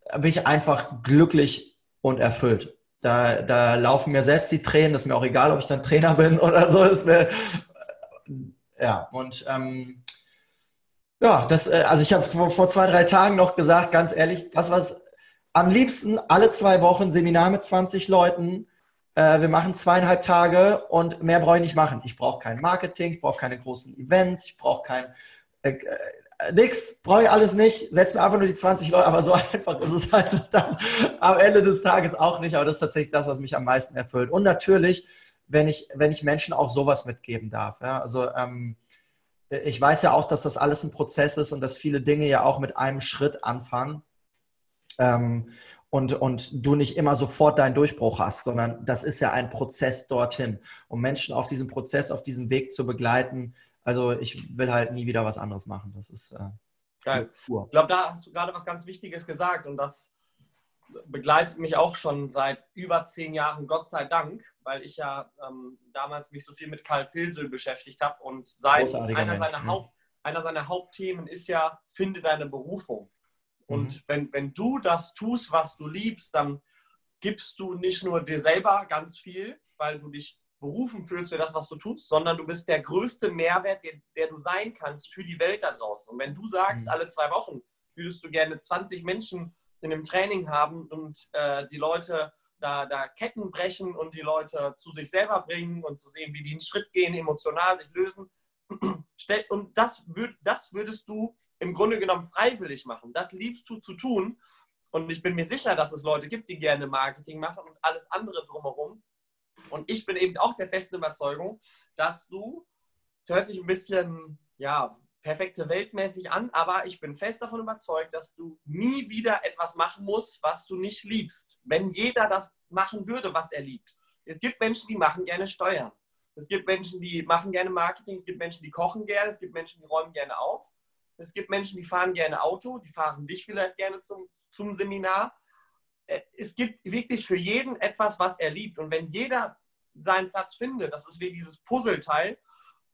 da bin ich einfach glücklich und erfüllt. Da, da laufen mir selbst die Tränen, das ist mir auch egal, ob ich dann Trainer bin oder so. Ist mir, ja, und ähm, ja, das, äh, also ich habe vor, vor zwei, drei Tagen noch gesagt, ganz ehrlich, das was am liebsten alle zwei Wochen Seminar mit 20 Leuten, wir machen zweieinhalb Tage und mehr brauche ich nicht machen. Ich brauche kein Marketing, ich brauche keine großen Events, ich brauche kein äh, äh, nix, brauche ich alles nicht. Setz mir einfach nur die 20 Leute, aber so einfach ist es halt dann am Ende des Tages auch nicht. Aber das ist tatsächlich das, was mich am meisten erfüllt. Und natürlich, wenn ich, wenn ich Menschen auch sowas mitgeben darf. Ja? Also ähm, ich weiß ja auch, dass das alles ein Prozess ist und dass viele Dinge ja auch mit einem Schritt anfangen. Ähm, und, und du nicht immer sofort deinen Durchbruch hast, sondern das ist ja ein Prozess dorthin, um Menschen auf diesem Prozess, auf diesem Weg zu begleiten. Also ich will halt nie wieder was anderes machen. Das ist äh, geil. Pur. Ich glaube, da hast du gerade was ganz Wichtiges gesagt und das begleitet mich auch schon seit über zehn Jahren, Gott sei Dank, weil ich ja ähm, damals mich so viel mit Karl Pilsel beschäftigt habe und seit einer seiner, Haupt, einer seiner Hauptthemen ist ja, finde deine Berufung. Und mhm. wenn, wenn du das tust, was du liebst, dann gibst du nicht nur dir selber ganz viel, weil du dich berufen fühlst für das, was du tust, sondern du bist der größte Mehrwert, der, der du sein kannst für die Welt da draußen. Und wenn du sagst, mhm. alle zwei Wochen würdest du gerne 20 Menschen in einem Training haben und äh, die Leute da, da Ketten brechen und die Leute zu sich selber bringen und zu sehen, wie die einen Schritt gehen, emotional sich lösen. Und das, würd, das würdest du im Grunde genommen freiwillig machen. Das liebst du zu tun. Und ich bin mir sicher, dass es Leute gibt, die gerne Marketing machen und alles andere drumherum. Und ich bin eben auch der festen Überzeugung, dass du, es hört sich ein bisschen, ja, perfekte weltmäßig an, aber ich bin fest davon überzeugt, dass du nie wieder etwas machen musst, was du nicht liebst. Wenn jeder das machen würde, was er liebt. Es gibt Menschen, die machen gerne Steuern. Es gibt Menschen, die machen gerne Marketing. Es gibt Menschen, die kochen gerne. Es gibt Menschen, die räumen gerne auf. Es gibt Menschen, die fahren gerne Auto, die fahren dich vielleicht gerne zum, zum Seminar. Äh, es gibt wirklich für jeden etwas, was er liebt. Und wenn jeder seinen Platz findet, das ist wie dieses Puzzleteil,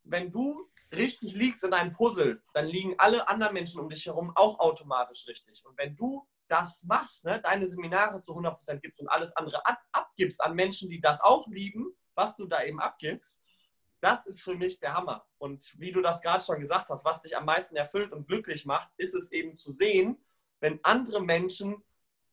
wenn du richtig liegst in einem Puzzle, dann liegen alle anderen Menschen um dich herum auch automatisch richtig. Und wenn du das machst, ne, deine Seminare zu 100% gibst und alles andere ab, abgibst an Menschen, die das auch lieben, was du da eben abgibst, das ist für mich der Hammer. Und wie du das gerade schon gesagt hast, was dich am meisten erfüllt und glücklich macht, ist es eben zu sehen, wenn andere Menschen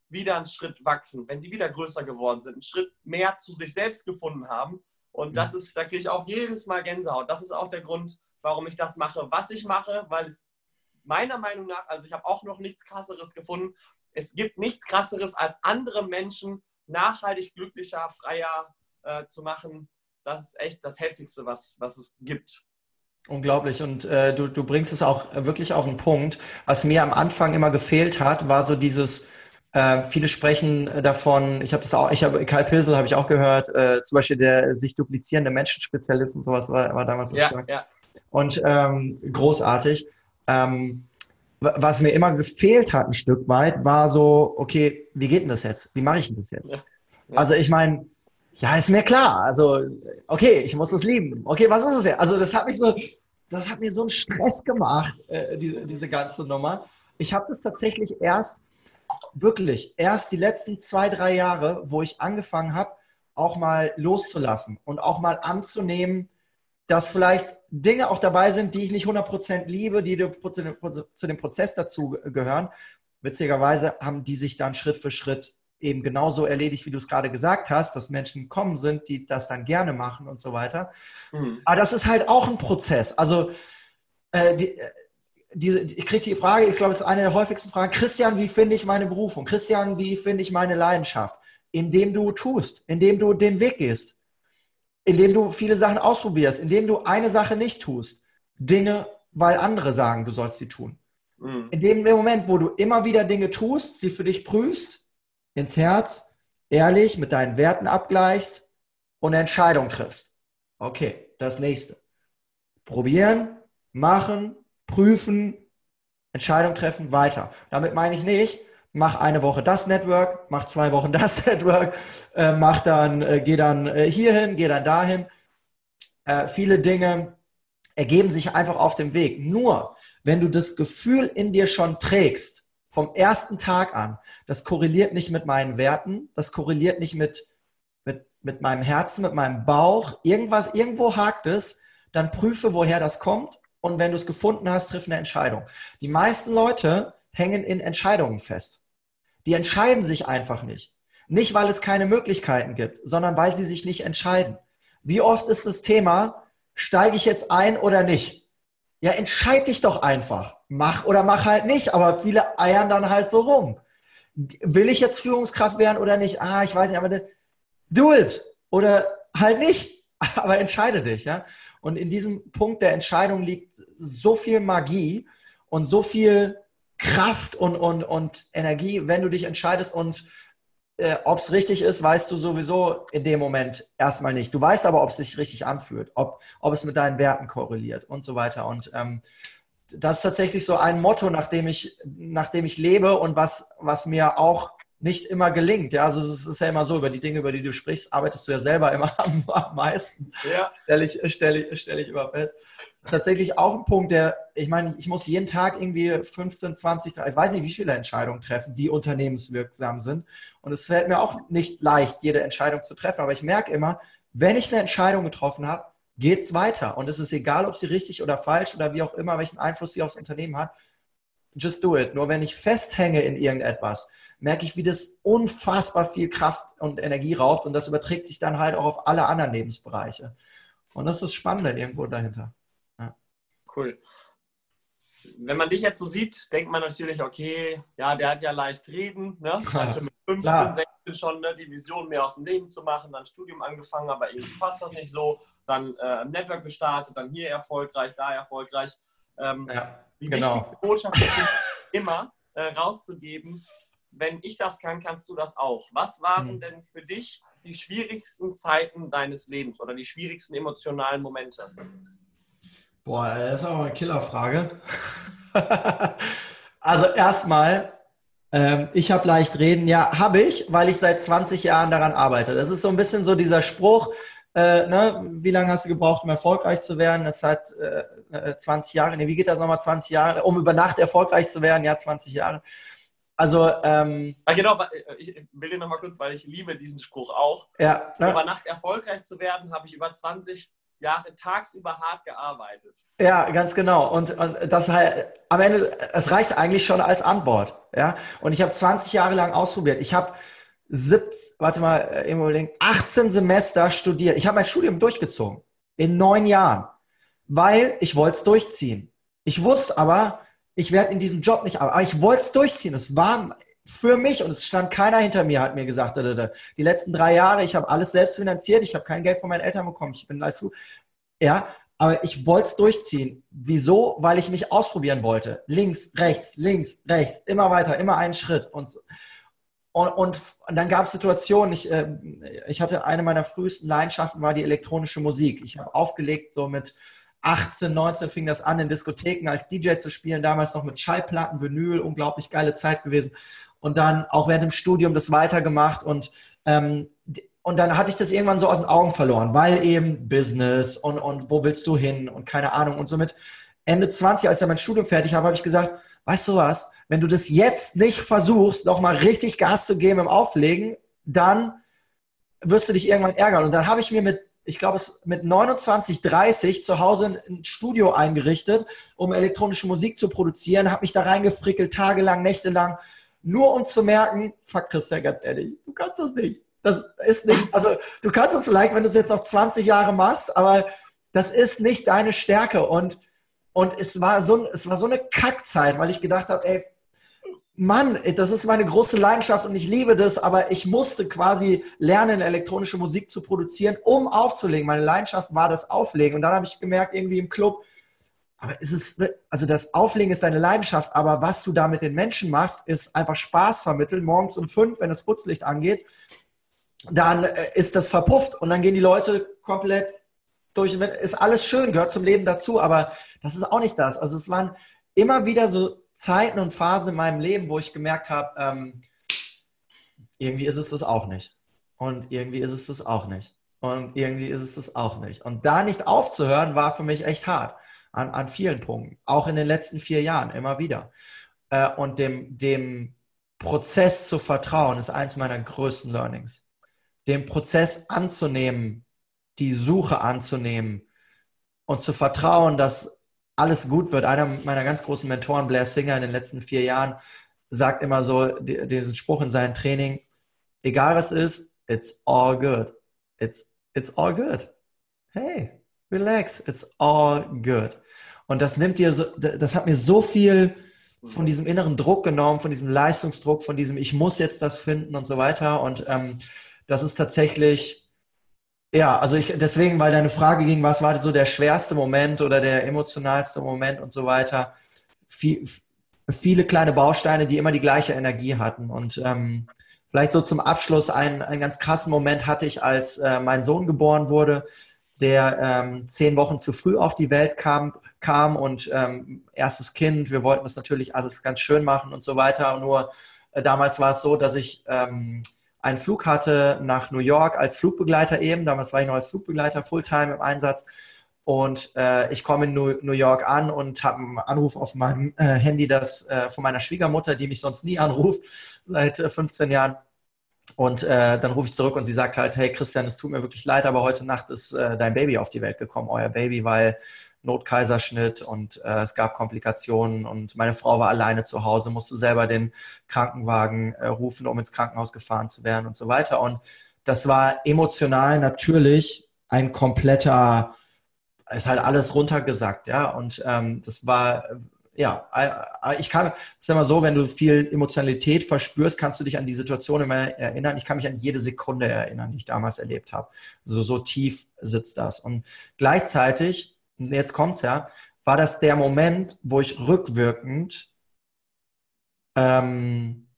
wieder einen Schritt wachsen, wenn die wieder größer geworden sind, einen Schritt mehr zu sich selbst gefunden haben. Und das ist, da kriege ich auch jedes Mal Gänsehaut. Das ist auch der Grund, warum ich das mache, was ich mache, weil es meiner Meinung nach, also ich habe auch noch nichts krasseres gefunden, es gibt nichts krasseres, als andere Menschen nachhaltig glücklicher, freier äh, zu machen das ist echt das Heftigste, was, was es gibt. Unglaublich. Und äh, du, du bringst es auch wirklich auf den Punkt. Was mir am Anfang immer gefehlt hat, war so dieses, äh, viele sprechen davon, ich habe das auch, ich habe Karl Pilsel habe ich auch gehört, äh, zum Beispiel der sich duplizierende Menschenspezialist und sowas war, war damals so ja, stark. Ja. Und ähm, großartig. Ähm, was mir immer gefehlt hat, ein Stück weit, war so, okay, wie geht denn das jetzt? Wie mache ich denn das jetzt? Ja. Also ich meine, ja, ist mir klar. Also, okay, ich muss es lieben. Okay, was ist es jetzt? Also, das hat mich so, das hat mir so einen Stress gemacht, äh, diese, diese ganze Nummer. Ich habe das tatsächlich erst, wirklich, erst die letzten zwei, drei Jahre, wo ich angefangen habe, auch mal loszulassen und auch mal anzunehmen, dass vielleicht Dinge auch dabei sind, die ich nicht 100% liebe, die zu dem Prozess dazu gehören. Witzigerweise haben die sich dann Schritt für Schritt eben genauso erledigt, wie du es gerade gesagt hast, dass Menschen gekommen sind, die das dann gerne machen und so weiter. Mhm. Aber das ist halt auch ein Prozess. Also äh, die, äh, diese, ich kriege die Frage, ich glaube, es ist eine der häufigsten Fragen, Christian, wie finde ich meine Berufung? Christian, wie finde ich meine Leidenschaft? Indem du tust, indem du den Weg gehst, indem du viele Sachen ausprobierst, indem du eine Sache nicht tust. Dinge, weil andere sagen, du sollst sie tun. Mhm. In dem Moment, wo du immer wieder Dinge tust, sie für dich prüfst, ins Herz, ehrlich mit deinen Werten abgleichst und eine Entscheidung triffst. Okay, das nächste. Probieren, machen, prüfen, Entscheidung treffen, weiter. Damit meine ich nicht, mach eine Woche das Network, mach zwei Wochen das Network, äh, mach dann, äh, geh dann äh, hierhin, geh dann dahin. Äh, viele Dinge ergeben sich einfach auf dem Weg. Nur, wenn du das Gefühl in dir schon trägst, vom ersten Tag an, das korreliert nicht mit meinen Werten, das korreliert nicht mit, mit, mit meinem Herzen, mit meinem Bauch, irgendwas, irgendwo hakt es, dann prüfe, woher das kommt und wenn du es gefunden hast, triff eine Entscheidung. Die meisten Leute hängen in Entscheidungen fest. Die entscheiden sich einfach nicht. Nicht, weil es keine Möglichkeiten gibt, sondern weil sie sich nicht entscheiden. Wie oft ist das Thema, steige ich jetzt ein oder nicht? Ja, entscheid dich doch einfach. Mach oder mach halt nicht, aber viele eiern dann halt so rum. Will ich jetzt Führungskraft werden oder nicht? Ah, ich weiß nicht, aber do it oder halt nicht, aber entscheide dich, ja. Und in diesem Punkt der Entscheidung liegt so viel Magie und so viel Kraft und, und, und Energie, wenn du dich entscheidest und äh, ob es richtig ist, weißt du sowieso in dem Moment erstmal nicht. Du weißt aber, ob es sich richtig anfühlt, ob, ob es mit deinen Werten korreliert und so weiter. Und ähm, das ist tatsächlich so ein Motto, nach dem ich, nach dem ich lebe und was, was mir auch nicht immer gelingt. Ja, also es ist ja immer so, über die Dinge, über die du sprichst, arbeitest du ja selber immer am, am meisten. Ja. Stelle ich, stell ich, stell ich immer fest. Tatsächlich auch ein Punkt, der, ich meine, ich muss jeden Tag irgendwie 15, 20, ich weiß nicht, wie viele Entscheidungen treffen, die unternehmenswirksam sind. Und es fällt mir auch nicht leicht, jede Entscheidung zu treffen. Aber ich merke immer, wenn ich eine Entscheidung getroffen habe, geht es weiter. Und es ist egal, ob sie richtig oder falsch oder wie auch immer, welchen Einfluss sie aufs Unternehmen hat. Just do it. Nur wenn ich festhänge in irgendetwas, merke ich, wie das unfassbar viel Kraft und Energie raubt und das überträgt sich dann halt auch auf alle anderen Lebensbereiche. Und das ist das Spannende irgendwo dahinter. Ja. Cool. Wenn man dich jetzt so sieht, denkt man natürlich, okay, ja, der hat ja leicht reden, ne? Hatte mit 15, Klar. 16 schon ne, die Vision, mehr aus dem Leben zu machen, dann Studium angefangen, aber irgendwie passt das nicht so, dann äh, ein Network gestartet, dann hier erfolgreich, da erfolgreich. Ähm, ja, die genau. wichtigste Botschaft ist immer äh, rauszugeben, wenn ich das kann, kannst du das auch. Was waren hm. denn für dich die schwierigsten Zeiten deines Lebens oder die schwierigsten emotionalen Momente? Boah, das ist aber eine Killerfrage. also erstmal, ähm, ich habe leicht reden. Ja, habe ich, weil ich seit 20 Jahren daran arbeite. Das ist so ein bisschen so dieser Spruch, äh, ne, wie lange hast du gebraucht, um erfolgreich zu werden? Es hat äh, 20 äh, Jahre, nee, wie geht das nochmal, 20 Jahre, um über Nacht erfolgreich zu werden? Ja, 20 Jahre. Also, ähm, ah, genau, äh, ich will dir nochmal kurz, weil ich liebe diesen Spruch auch. Ja, ne? Über Nacht erfolgreich zu werden, habe ich über 20 Jahre tagsüber hart gearbeitet. Ja, ganz genau. Und, und das halt, am Ende, es reicht eigentlich schon als Antwort. Ja, und ich habe 20 Jahre lang ausprobiert. Ich habe 17, warte mal, äh, 18 Semester studiert. Ich habe mein Studium durchgezogen. In neun Jahren. Weil ich wollte es durchziehen. Ich wusste aber, ich werde in diesem Job nicht, aber ich wollte es durchziehen. Es war für mich und es stand keiner hinter mir, hat mir gesagt, die letzten drei Jahre, ich habe alles selbst finanziert, ich habe kein Geld von meinen Eltern bekommen, ich bin du, ja, aber ich wollte es durchziehen. Wieso? Weil ich mich ausprobieren wollte. Links, rechts, links, rechts, immer weiter, immer einen Schritt und und, und, dann gab es Situationen, ich, äh, ich hatte eine meiner frühesten Leidenschaften war die elektronische Musik. Ich habe aufgelegt so mit 18, 19 fing das an, in Diskotheken als DJ zu spielen, damals noch mit Schallplatten, Vinyl, unglaublich geile Zeit gewesen. Und dann auch während dem Studium das weitergemacht und, ähm, und dann hatte ich das irgendwann so aus den Augen verloren, weil eben Business und, und wo willst du hin und keine Ahnung. Und somit Ende 20, als ich mein Studium fertig habe, habe ich gesagt, weißt du was, wenn du das jetzt nicht versuchst, nochmal richtig Gas zu geben im Auflegen, dann wirst du dich irgendwann ärgern. Und dann habe ich mir mit ich glaube, es mit 29, 30 zu Hause ein Studio eingerichtet, um elektronische Musik zu produzieren, habe mich da reingefrickelt, tagelang, nächtelang, nur um zu merken, fuck Christian, ganz ehrlich, du kannst das nicht. Das ist nicht, also du kannst es vielleicht, wenn du es jetzt noch 20 Jahre machst, aber das ist nicht deine Stärke. Und, und es, war so, es war so eine Kackzeit, weil ich gedacht habe, ey, Mann, das ist meine große Leidenschaft und ich liebe das, aber ich musste quasi lernen, elektronische Musik zu produzieren, um aufzulegen. Meine Leidenschaft war das Auflegen. Und dann habe ich gemerkt, irgendwie im Club, aber ist es, also das Auflegen ist deine Leidenschaft, aber was du da mit den Menschen machst, ist einfach Spaß vermitteln. Morgens um fünf, wenn das Putzlicht angeht, dann äh, ist das verpufft und dann gehen die Leute komplett durch. Ist alles schön, gehört zum Leben dazu, aber das ist auch nicht das. Also es waren immer wieder so Zeiten und Phasen in meinem Leben, wo ich gemerkt habe, ähm, irgendwie ist es das auch nicht. Und irgendwie ist es das auch nicht. Und irgendwie ist es das auch nicht. Und da nicht aufzuhören, war für mich echt hart. An, an vielen Punkten. Auch in den letzten vier Jahren, immer wieder. Äh, und dem, dem Prozess zu vertrauen, ist eins meiner größten Learnings. Dem Prozess anzunehmen, die Suche anzunehmen und zu vertrauen, dass alles gut wird. Einer meiner ganz großen Mentoren, Blair Singer, in den letzten vier Jahren, sagt immer so diesen Spruch in seinem Training, egal was ist, it's all good. It's, it's all good. Hey, relax, it's all good. Und das nimmt dir so, das hat mir so viel von diesem inneren Druck genommen, von diesem Leistungsdruck, von diesem ich muss jetzt das finden und so weiter. Und ähm, das ist tatsächlich ja, also ich, deswegen, weil deine Frage ging, was war so der schwerste Moment oder der emotionalste Moment und so weiter. Viel, viele kleine Bausteine, die immer die gleiche Energie hatten. Und ähm, vielleicht so zum Abschluss einen, einen ganz krassen Moment hatte ich, als äh, mein Sohn geboren wurde, der ähm, zehn Wochen zu früh auf die Welt kam, kam und ähm, erstes Kind. Wir wollten das natürlich alles ganz schön machen und so weiter. Nur äh, damals war es so, dass ich ähm, einen Flug hatte nach New York als Flugbegleiter eben. Damals war ich noch als Flugbegleiter Fulltime im Einsatz. Und äh, ich komme in New, York an und habe einen Anruf auf meinem äh, Handy, das äh, von meiner Schwiegermutter, die mich sonst nie anruft, seit 15 äh, Jahren. Und äh, dann rufe ich zurück und sie sagt halt, hey Christian, es tut mir wirklich leid, aber heute Nacht ist äh, dein Baby auf die Welt gekommen, euer Baby, weil Notkaiserschnitt und äh, es gab Komplikationen und meine Frau war alleine zu Hause, musste selber den Krankenwagen äh, rufen, um ins Krankenhaus gefahren zu werden und so weiter. Und das war emotional natürlich ein kompletter, ist halt alles runtergesackt, ja. Und ähm, das war, ja, äh, ich kann, ist immer so, wenn du viel Emotionalität verspürst, kannst du dich an die Situation immer erinnern. Ich kann mich an jede Sekunde erinnern, die ich damals erlebt habe. So, so tief sitzt das. Und gleichzeitig jetzt kommt's ja, war das der Moment, wo ich rückwirkend ähm,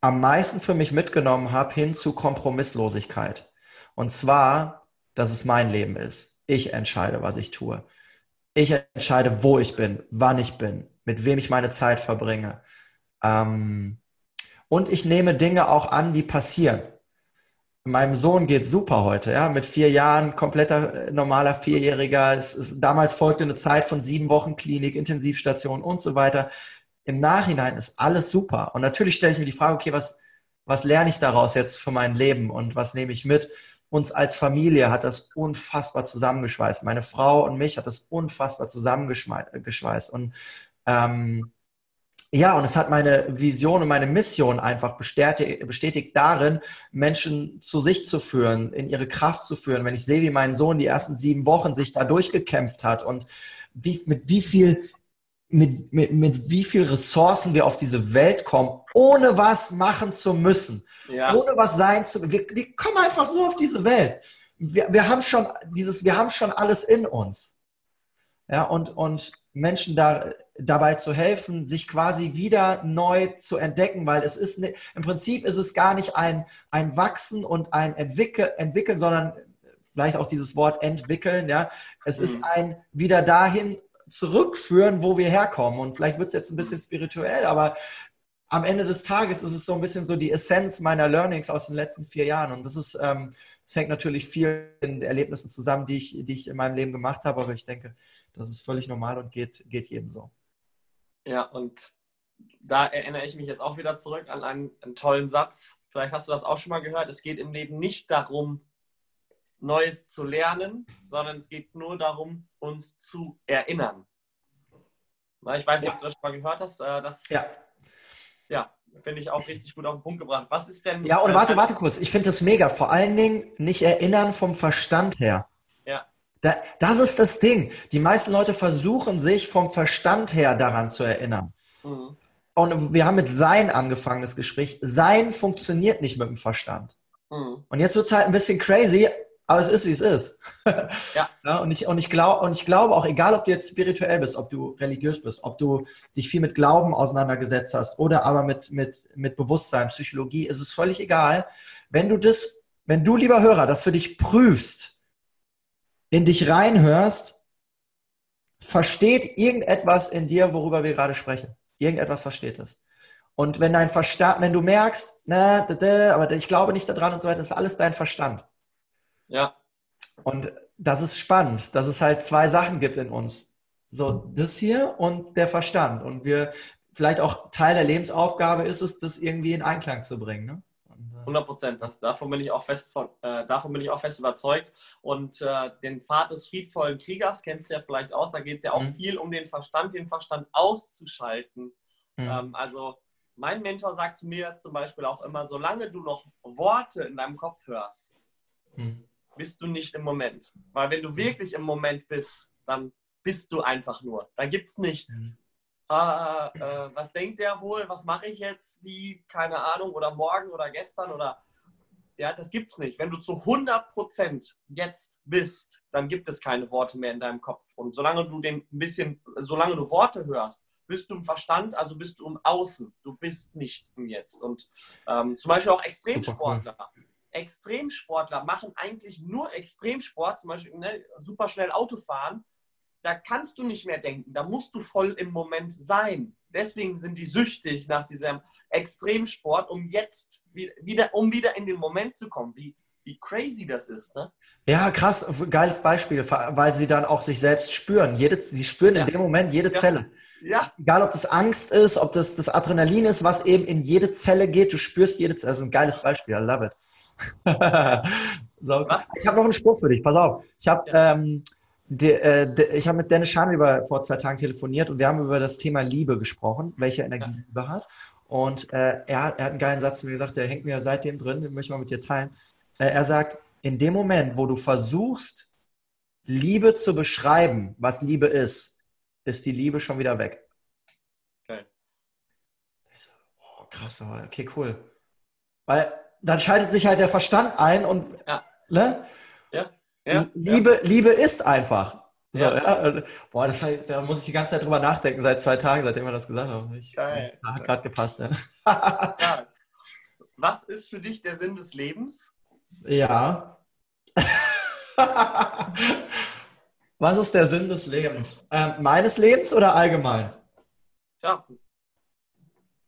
am meisten für mich mitgenommen habe hin zu Kompromisslosigkeit. Und zwar, dass es mein Leben ist. Ich entscheide, was ich tue. Ich entscheide, wo ich bin, wann ich bin, mit wem ich meine Zeit verbringe. Ähm, und ich nehme Dinge auch an, die passieren meinem Sohn geht super heute, ja, mit vier Jahren, kompletter äh, normaler Vierjähriger. Es, es, damals folgte eine Zeit von sieben Wochen Klinik, Intensivstation und so weiter. Im Nachhinein ist alles super. Und natürlich stelle ich mir die Frage, okay, was, was lerne ich daraus jetzt für mein Leben und was nehme ich mit? Uns als Familie hat das unfassbar zusammengeschweißt. Meine Frau und mich hat das unfassbar zusammengeschweißt. Und ähm, ja, und es hat meine Vision und meine Mission einfach bestätigt, bestätigt darin, Menschen zu sich zu führen, in ihre Kraft zu führen. Wenn ich sehe, wie mein Sohn die ersten sieben Wochen sich da durchgekämpft hat und wie, mit wie viel mit, mit, mit wie viel Ressourcen wir auf diese Welt kommen, ohne was machen zu müssen, ja. ohne was sein zu wir, wir kommen einfach so auf diese Welt. Wir, wir haben schon dieses, wir haben schon alles in uns. Ja, und, und Menschen da dabei zu helfen, sich quasi wieder neu zu entdecken, weil es ist ne, im Prinzip ist es gar nicht ein, ein Wachsen und ein Entwickeln, entwickeln, sondern vielleicht auch dieses Wort entwickeln, ja. Es mhm. ist ein wieder dahin zurückführen, wo wir herkommen. Und vielleicht wird es jetzt ein bisschen spirituell, aber am Ende des Tages ist es so ein bisschen so die Essenz meiner Learnings aus den letzten vier Jahren. Und das ist, ähm, das hängt natürlich viel in Erlebnissen zusammen, die ich, die ich in meinem Leben gemacht habe, aber ich denke, das ist völlig normal und geht, geht jedem so. Ja, und da erinnere ich mich jetzt auch wieder zurück an einen, einen tollen Satz. Vielleicht hast du das auch schon mal gehört. Es geht im Leben nicht darum, Neues zu lernen, sondern es geht nur darum, uns zu erinnern. Na, ich weiß nicht, ob du das schon mal gehört hast. Äh, das, ja. Ja, finde ich auch richtig gut auf den Punkt gebracht. Was ist denn. Ja, oder warte, warte kurz. Ich finde das mega. Vor allen Dingen nicht erinnern vom Verstand her. Da, das ist das Ding. Die meisten Leute versuchen sich vom Verstand her daran zu erinnern. Mhm. Und wir haben mit Sein angefangen, das Gespräch. Sein funktioniert nicht mit dem Verstand. Mhm. Und jetzt wird es halt ein bisschen crazy, aber es ist, wie es ist. Ja. ja und, ich, und, ich glaub, und ich glaube auch, egal ob du jetzt spirituell bist, ob du religiös bist, ob du dich viel mit Glauben auseinandergesetzt hast oder aber mit, mit, mit Bewusstsein, Psychologie, ist es völlig egal. Wenn du das, wenn du, lieber Hörer, das für dich prüfst, in dich reinhörst, versteht irgendetwas in dir, worüber wir gerade sprechen. Irgendetwas versteht es. Und wenn dein Verstand, wenn du merkst, na, da, da, aber ich glaube nicht daran und so weiter, das ist alles dein Verstand. Ja. Und das ist spannend, dass es halt zwei Sachen gibt in uns. So, das hier und der Verstand. Und wir, vielleicht auch Teil der Lebensaufgabe ist es, das irgendwie in Einklang zu bringen. Ne? 100 äh, Prozent. Davon bin ich auch fest von, äh, davon bin ich auch fest überzeugt. Und äh, den Pfad des friedvollen Kriegers kennst du ja vielleicht aus. Da geht es ja auch mhm. viel um den Verstand, den Verstand auszuschalten. Mhm. Ähm, also mein Mentor sagt zu mir zum Beispiel auch immer, solange du noch Worte in deinem Kopf hörst, mhm bist du nicht im Moment. Weil wenn du mhm. wirklich im Moment bist, dann bist du einfach nur. Dann gibt es nicht, mhm. äh, was denkt der wohl, was mache ich jetzt, wie, keine Ahnung, oder morgen oder gestern oder ja, das gibt es nicht. Wenn du zu 100% jetzt bist, dann gibt es keine Worte mehr in deinem Kopf. Und solange du den ein bisschen, solange du Worte hörst, bist du im Verstand, also bist du im Außen. Du bist nicht im Jetzt. Und ähm, zum Beispiel auch Extremsportler. Extremsportler machen eigentlich nur Extremsport, zum Beispiel ne, super schnell Auto fahren. Da kannst du nicht mehr denken, da musst du voll im Moment sein. Deswegen sind die süchtig nach diesem Extremsport, um jetzt wieder, um wieder in den Moment zu kommen. Wie, wie crazy das ist, ne? Ja, krass, geiles Beispiel, weil sie dann auch sich selbst spüren. Jede, sie spüren ja. in dem Moment jede ja. Zelle. Ja. Egal, ob das Angst ist, ob das das Adrenalin ist, was eben in jede Zelle geht, du spürst jede Zelle. Das ist ein geiles Beispiel, I love it. so, ich habe noch einen Spruch für dich, pass auf. Ich habe ja. Ähm, äh, hab mit Dennis Schanweber vor zwei Tagen telefoniert und wir haben über das Thema Liebe gesprochen, welche Energie ja. Liebe hat. Und äh, er, er, hat einen geilen Satz zu mir gesagt, der hängt mir seitdem drin, den möchte ich mal mit dir teilen. Äh, er sagt, in dem Moment, wo du versuchst, Liebe zu beschreiben, was Liebe ist, ist die Liebe schon wieder weg. Okay. Oh, krass, okay, cool. Weil dann schaltet sich halt der Verstand ein und ja. ne? Ja. Ja. Liebe, Liebe ist einfach. So, ja. Boah, das, da muss ich die ganze Zeit drüber nachdenken, seit zwei Tagen, seitdem wir das gesagt haben. Ich, Geil. Hat gerade gepasst. Ja. Was ist für dich der Sinn des Lebens? Ja. Was ist der Sinn des Lebens? Ähm, meines Lebens oder allgemein? Ja,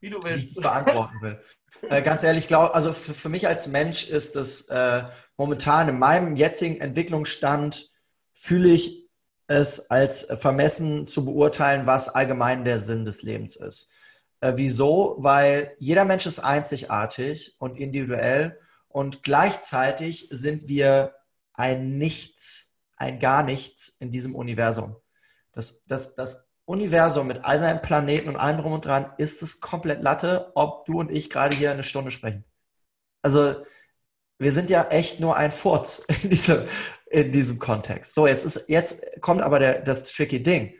wie du willst. Wie ich es beantworten will. Äh, ganz ehrlich, glaube, also für, für, mich als Mensch ist es äh, momentan in meinem jetzigen Entwicklungsstand fühle ich es als vermessen zu beurteilen, was allgemein der Sinn des Lebens ist. Äh, wieso? Weil jeder Mensch ist einzigartig und individuell und gleichzeitig sind wir ein Nichts, ein gar nichts in diesem Universum. Das, das, das Universum mit all seinen Planeten und allem drum und dran ist es komplett Latte, ob du und ich gerade hier eine Stunde sprechen. Also wir sind ja echt nur ein Furz in diesem, in diesem Kontext. So, jetzt, ist, jetzt kommt aber der, das tricky Ding.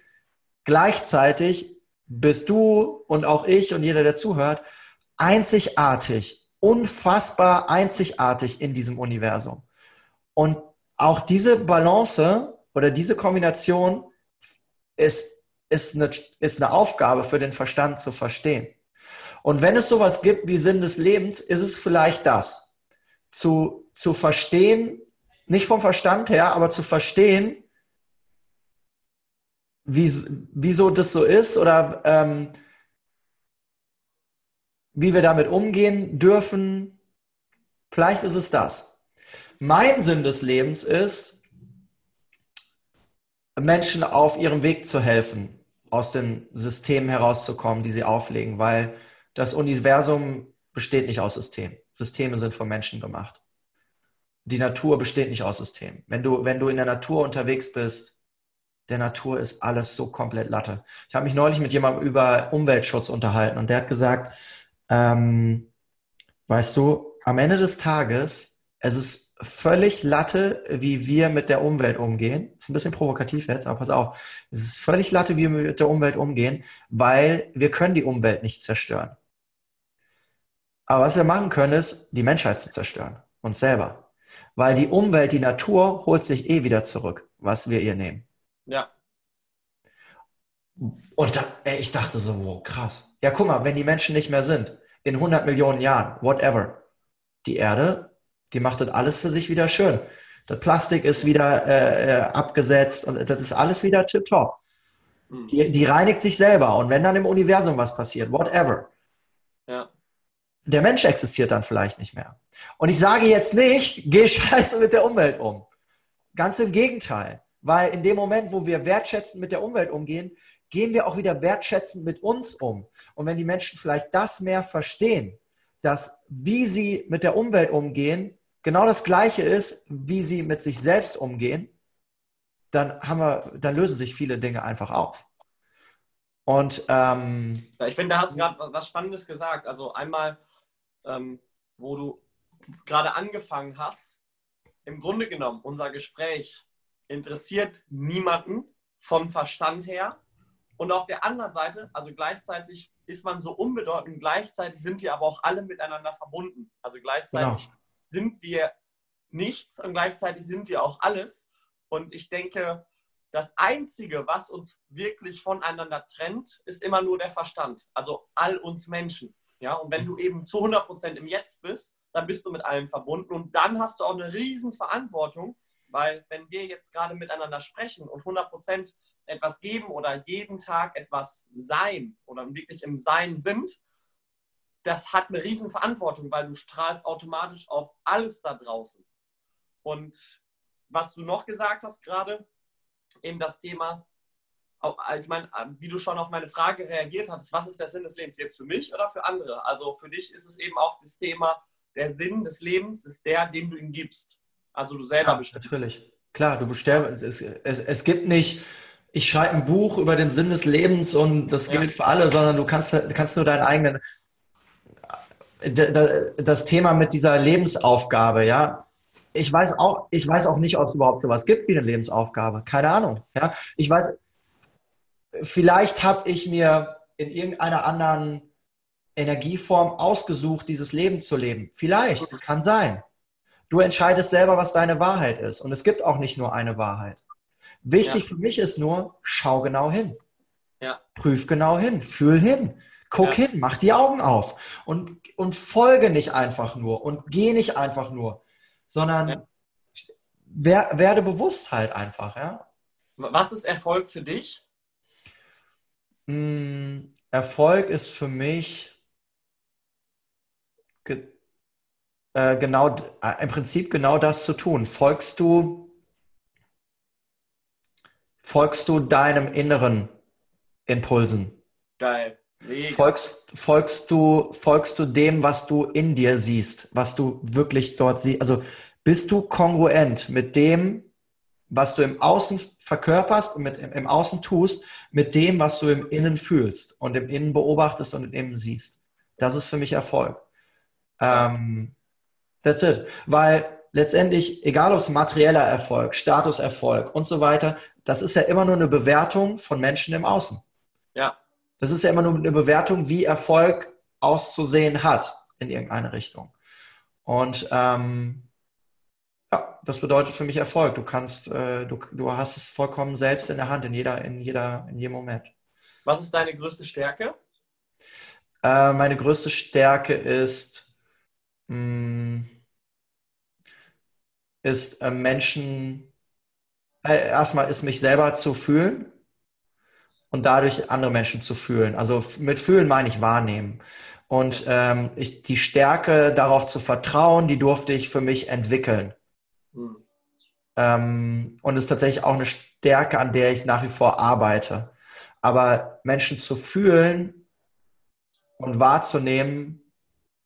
Gleichzeitig bist du und auch ich und jeder, der zuhört, einzigartig, unfassbar einzigartig in diesem Universum. Und auch diese Balance oder diese Kombination ist ist eine, ist eine Aufgabe für den Verstand zu verstehen. Und wenn es sowas gibt wie Sinn des Lebens, ist es vielleicht das. Zu, zu verstehen, nicht vom Verstand her, aber zu verstehen, wie, wieso das so ist oder ähm, wie wir damit umgehen dürfen. Vielleicht ist es das. Mein Sinn des Lebens ist, Menschen auf ihrem Weg zu helfen, aus den Systemen herauszukommen, die sie auflegen, weil das Universum besteht nicht aus Systemen. Systeme sind von Menschen gemacht. die Natur besteht nicht aus Systemen. Wenn du, wenn du in der Natur unterwegs bist, der Natur ist alles so komplett Latte. Ich habe mich neulich mit jemandem über Umweltschutz unterhalten und der hat gesagt, ähm, weißt du, am Ende des Tages, es ist völlig Latte, wie wir mit der Umwelt umgehen. Ist ein bisschen provokativ jetzt, aber pass auf. Es ist völlig Latte, wie wir mit der Umwelt umgehen, weil wir können die Umwelt nicht zerstören. Aber was wir machen können, ist, die Menschheit zu zerstören. Uns selber. Weil die Umwelt, die Natur holt sich eh wieder zurück, was wir ihr nehmen. Ja. Und da, ey, ich dachte so, wow, krass. Ja, guck mal, wenn die Menschen nicht mehr sind, in 100 Millionen Jahren, whatever, die Erde, die macht das alles für sich wieder schön. Das Plastik ist wieder äh, äh abgesetzt und das ist alles wieder tipptopp. Mhm. Die, die reinigt sich selber. Und wenn dann im Universum was passiert, whatever. Ja. Der Mensch existiert dann vielleicht nicht mehr. Und ich sage jetzt nicht, geh scheiße mit der Umwelt um. Ganz im Gegenteil. Weil in dem Moment, wo wir wertschätzend mit der Umwelt umgehen, gehen wir auch wieder wertschätzend mit uns um. Und wenn die Menschen vielleicht das mehr verstehen, dass wie sie mit der Umwelt umgehen, genau das Gleiche ist, wie sie mit sich selbst umgehen, dann haben wir, dann lösen sich viele Dinge einfach auf. Und ähm, ich finde, da hast du gerade was Spannendes gesagt. Also einmal, ähm, wo du gerade angefangen hast, im Grunde genommen, unser Gespräch interessiert niemanden vom Verstand her. Und auf der anderen Seite, also gleichzeitig ist man so unbedeutend, gleichzeitig sind wir aber auch alle miteinander verbunden. Also gleichzeitig genau. sind wir nichts und gleichzeitig sind wir auch alles. Und ich denke, das Einzige, was uns wirklich voneinander trennt, ist immer nur der Verstand. Also all uns Menschen. Ja, und wenn du eben zu 100 Prozent im Jetzt bist, dann bist du mit allem verbunden und dann hast du auch eine riesen Verantwortung, weil wenn wir jetzt gerade miteinander sprechen und 100% etwas geben oder jeden Tag etwas sein oder wirklich im Sein sind, das hat eine riesen Verantwortung, weil du strahlst automatisch auf alles da draußen. Und was du noch gesagt hast gerade, eben das Thema, ich meine, wie du schon auf meine Frage reagiert hast, was ist der Sinn des Lebens jetzt für mich oder für andere? Also für dich ist es eben auch das Thema, der Sinn des Lebens ist der, den du ihm gibst. Also du selber ja, bestimmst. Natürlich. Klar, du bestimmst. Es, es, es gibt nicht, ich schreibe ein Buch über den Sinn des Lebens und das gilt ja. für alle, sondern du kannst, kannst nur deinen eigenen. Das Thema mit dieser Lebensaufgabe, ja. Ich weiß auch, ich weiß auch nicht, ob es überhaupt sowas gibt wie eine Lebensaufgabe. Keine Ahnung. Ja. Ich weiß, vielleicht habe ich mir in irgendeiner anderen Energieform ausgesucht, dieses Leben zu leben. Vielleicht, kann sein. Du entscheidest selber, was deine Wahrheit ist. Und es gibt auch nicht nur eine Wahrheit. Wichtig ja. für mich ist nur, schau genau hin. Ja. Prüf genau hin, fühl hin, guck ja. hin, mach die Augen auf und, und folge nicht einfach nur und geh nicht einfach nur, sondern wer, werde bewusst halt einfach. Ja? Was ist Erfolg für dich? Hm, Erfolg ist für mich äh, genau, äh, im Prinzip genau das zu tun. Folgst du, folgst du deinem inneren Impulsen? Geil. Folgst, folgst, du, folgst du dem, was du in dir siehst, was du wirklich dort siehst? Also bist du kongruent mit dem, was du im Außen verkörperst und mit, im Außen tust, mit dem, was du im Innen fühlst und im Innen beobachtest und im Innen siehst? Das ist für mich Erfolg. Ähm, That's it. Weil letztendlich, egal ob es materieller Erfolg, Statuserfolg und so weiter, das ist ja immer nur eine Bewertung von Menschen im Außen. Ja. Das ist ja immer nur eine Bewertung, wie Erfolg auszusehen hat in irgendeine Richtung. Und ähm, ja, das bedeutet für mich Erfolg. Du kannst, äh, du, du hast es vollkommen selbst in der Hand in jeder, in jeder, in jedem Moment. Was ist deine größte Stärke? Äh, meine größte Stärke ist mh, hm, ist äh, Menschen, äh, erstmal ist mich selber zu fühlen und dadurch andere Menschen zu fühlen. Also mit fühlen meine ich wahrnehmen. Und ähm, ich, die Stärke darauf zu vertrauen, die durfte ich für mich entwickeln. Mhm. Ähm, und ist tatsächlich auch eine Stärke, an der ich nach wie vor arbeite. Aber Menschen zu fühlen und wahrzunehmen,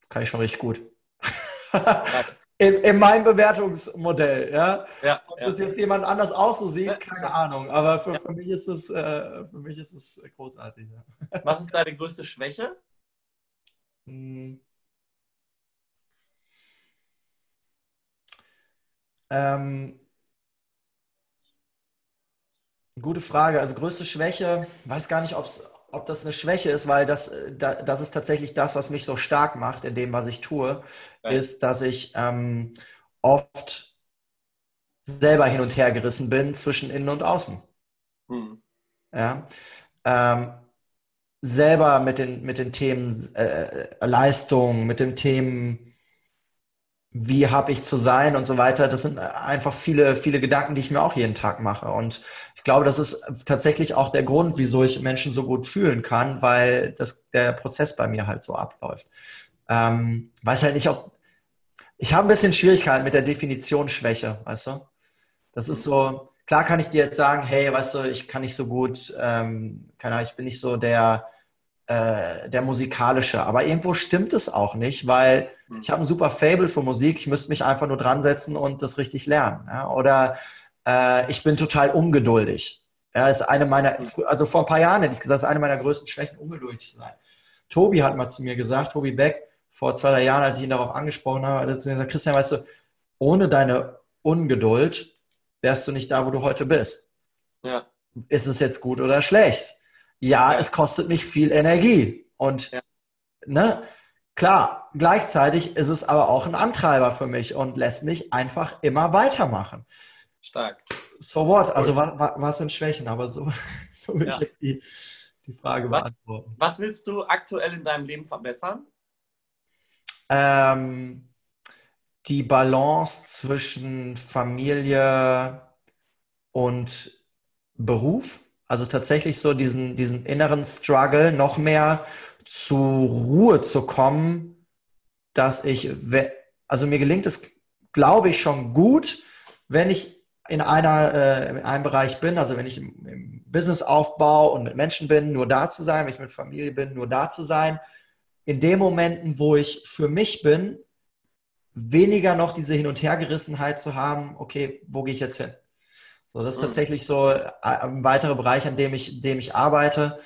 kann ich schon richtig gut. in, in meinem Bewertungsmodell, ja. ja Ob ja. das jetzt jemand anders auch so sieht, keine ja. Ahnung. Aber für, für, mich ist es, äh, für mich ist es großartig. Was ist deine größte Schwäche? Hm. Ähm, gute Frage. Also größte Schwäche, weiß gar nicht, ob das eine Schwäche ist, weil das, das ist tatsächlich das, was mich so stark macht in dem, was ich tue ja. ist, dass ich ähm, oft selber hin und her gerissen bin zwischen innen und außen. Hm. Ja. Ähm, selber mit den, mit den Themen äh, Leistung, mit den Themen, wie habe ich zu sein und so weiter. Das sind einfach viele, viele Gedanken, die ich mir auch jeden Tag mache. Und ich glaube, das ist tatsächlich auch der Grund, wieso ich Menschen so gut fühlen kann, weil das, der Prozess bei mir halt so abläuft. Ähm, weiß halt nicht, ob. Ich habe ein bisschen Schwierigkeiten mit der Definition Schwäche, weißt du? Das ist so, klar kann ich dir jetzt sagen, hey, weißt du, ich kann nicht so gut, ähm, keine Ahnung, ich bin nicht so der, äh, der musikalische, aber irgendwo stimmt es auch nicht, weil hm. ich habe ein super Fable für Musik, ich müsste mich einfach nur dran setzen und das richtig lernen. Ja? Oder äh, ich bin total ungeduldig. Ja, ist eine meiner, hm. also vor ein paar Jahren hätte ich gesagt, das ist eine meiner größten Schwächen, ungeduldig zu sein. Tobi hat mal zu mir gesagt, Tobi Beck, vor zwei, drei Jahren, als ich ihn darauf angesprochen habe, hat er gesagt, Christian, weißt du, ohne deine Ungeduld wärst du nicht da, wo du heute bist. Ja. Ist es jetzt gut oder schlecht? Ja, ja. es kostet mich viel Energie. Und ja. ne, klar, gleichzeitig ist es aber auch ein Antreiber für mich und lässt mich einfach immer weitermachen. Stark. So what? Also was, was sind Schwächen? Aber so, so will ja. ich jetzt die, die Frage was, beantworten. Was willst du aktuell in deinem Leben verbessern? ähm, die Balance zwischen Familie und Beruf. Also tatsächlich so diesen, diesen inneren Struggle noch mehr zur Ruhe zu kommen, dass ich, also mir gelingt es, glaube ich, schon gut, wenn ich in einer, äh, in einem Bereich bin, also wenn ich im, im Businessaufbau und mit Menschen bin, nur da zu sein, wenn ich mit Familie bin, nur da zu sein, in den Momenten, wo ich für mich bin, weniger noch diese Hin- und Hergerissenheit zu haben, okay, wo gehe ich jetzt hin? So, das ist mhm. tatsächlich so äh, ein weiterer Bereich, an dem ich, dem ich arbeite.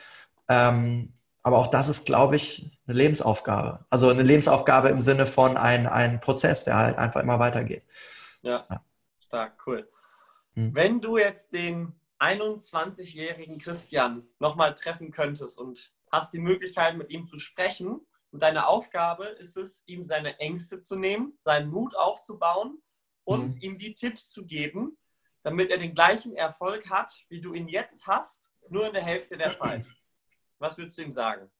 Ähm, aber auch das ist, glaube ich, eine Lebensaufgabe. Also eine Lebensaufgabe im Sinne von ein, ein Prozess, der halt einfach immer weitergeht. Ja, ja. stark, cool. Mhm. Wenn du jetzt den 21-jährigen Christian nochmal treffen könntest und hast die Möglichkeit, mit ihm zu sprechen. Und deine Aufgabe ist es, ihm seine Ängste zu nehmen, seinen Mut aufzubauen und mhm. ihm die Tipps zu geben, damit er den gleichen Erfolg hat, wie du ihn jetzt hast, nur in der Hälfte der Zeit. Was würdest du ihm sagen?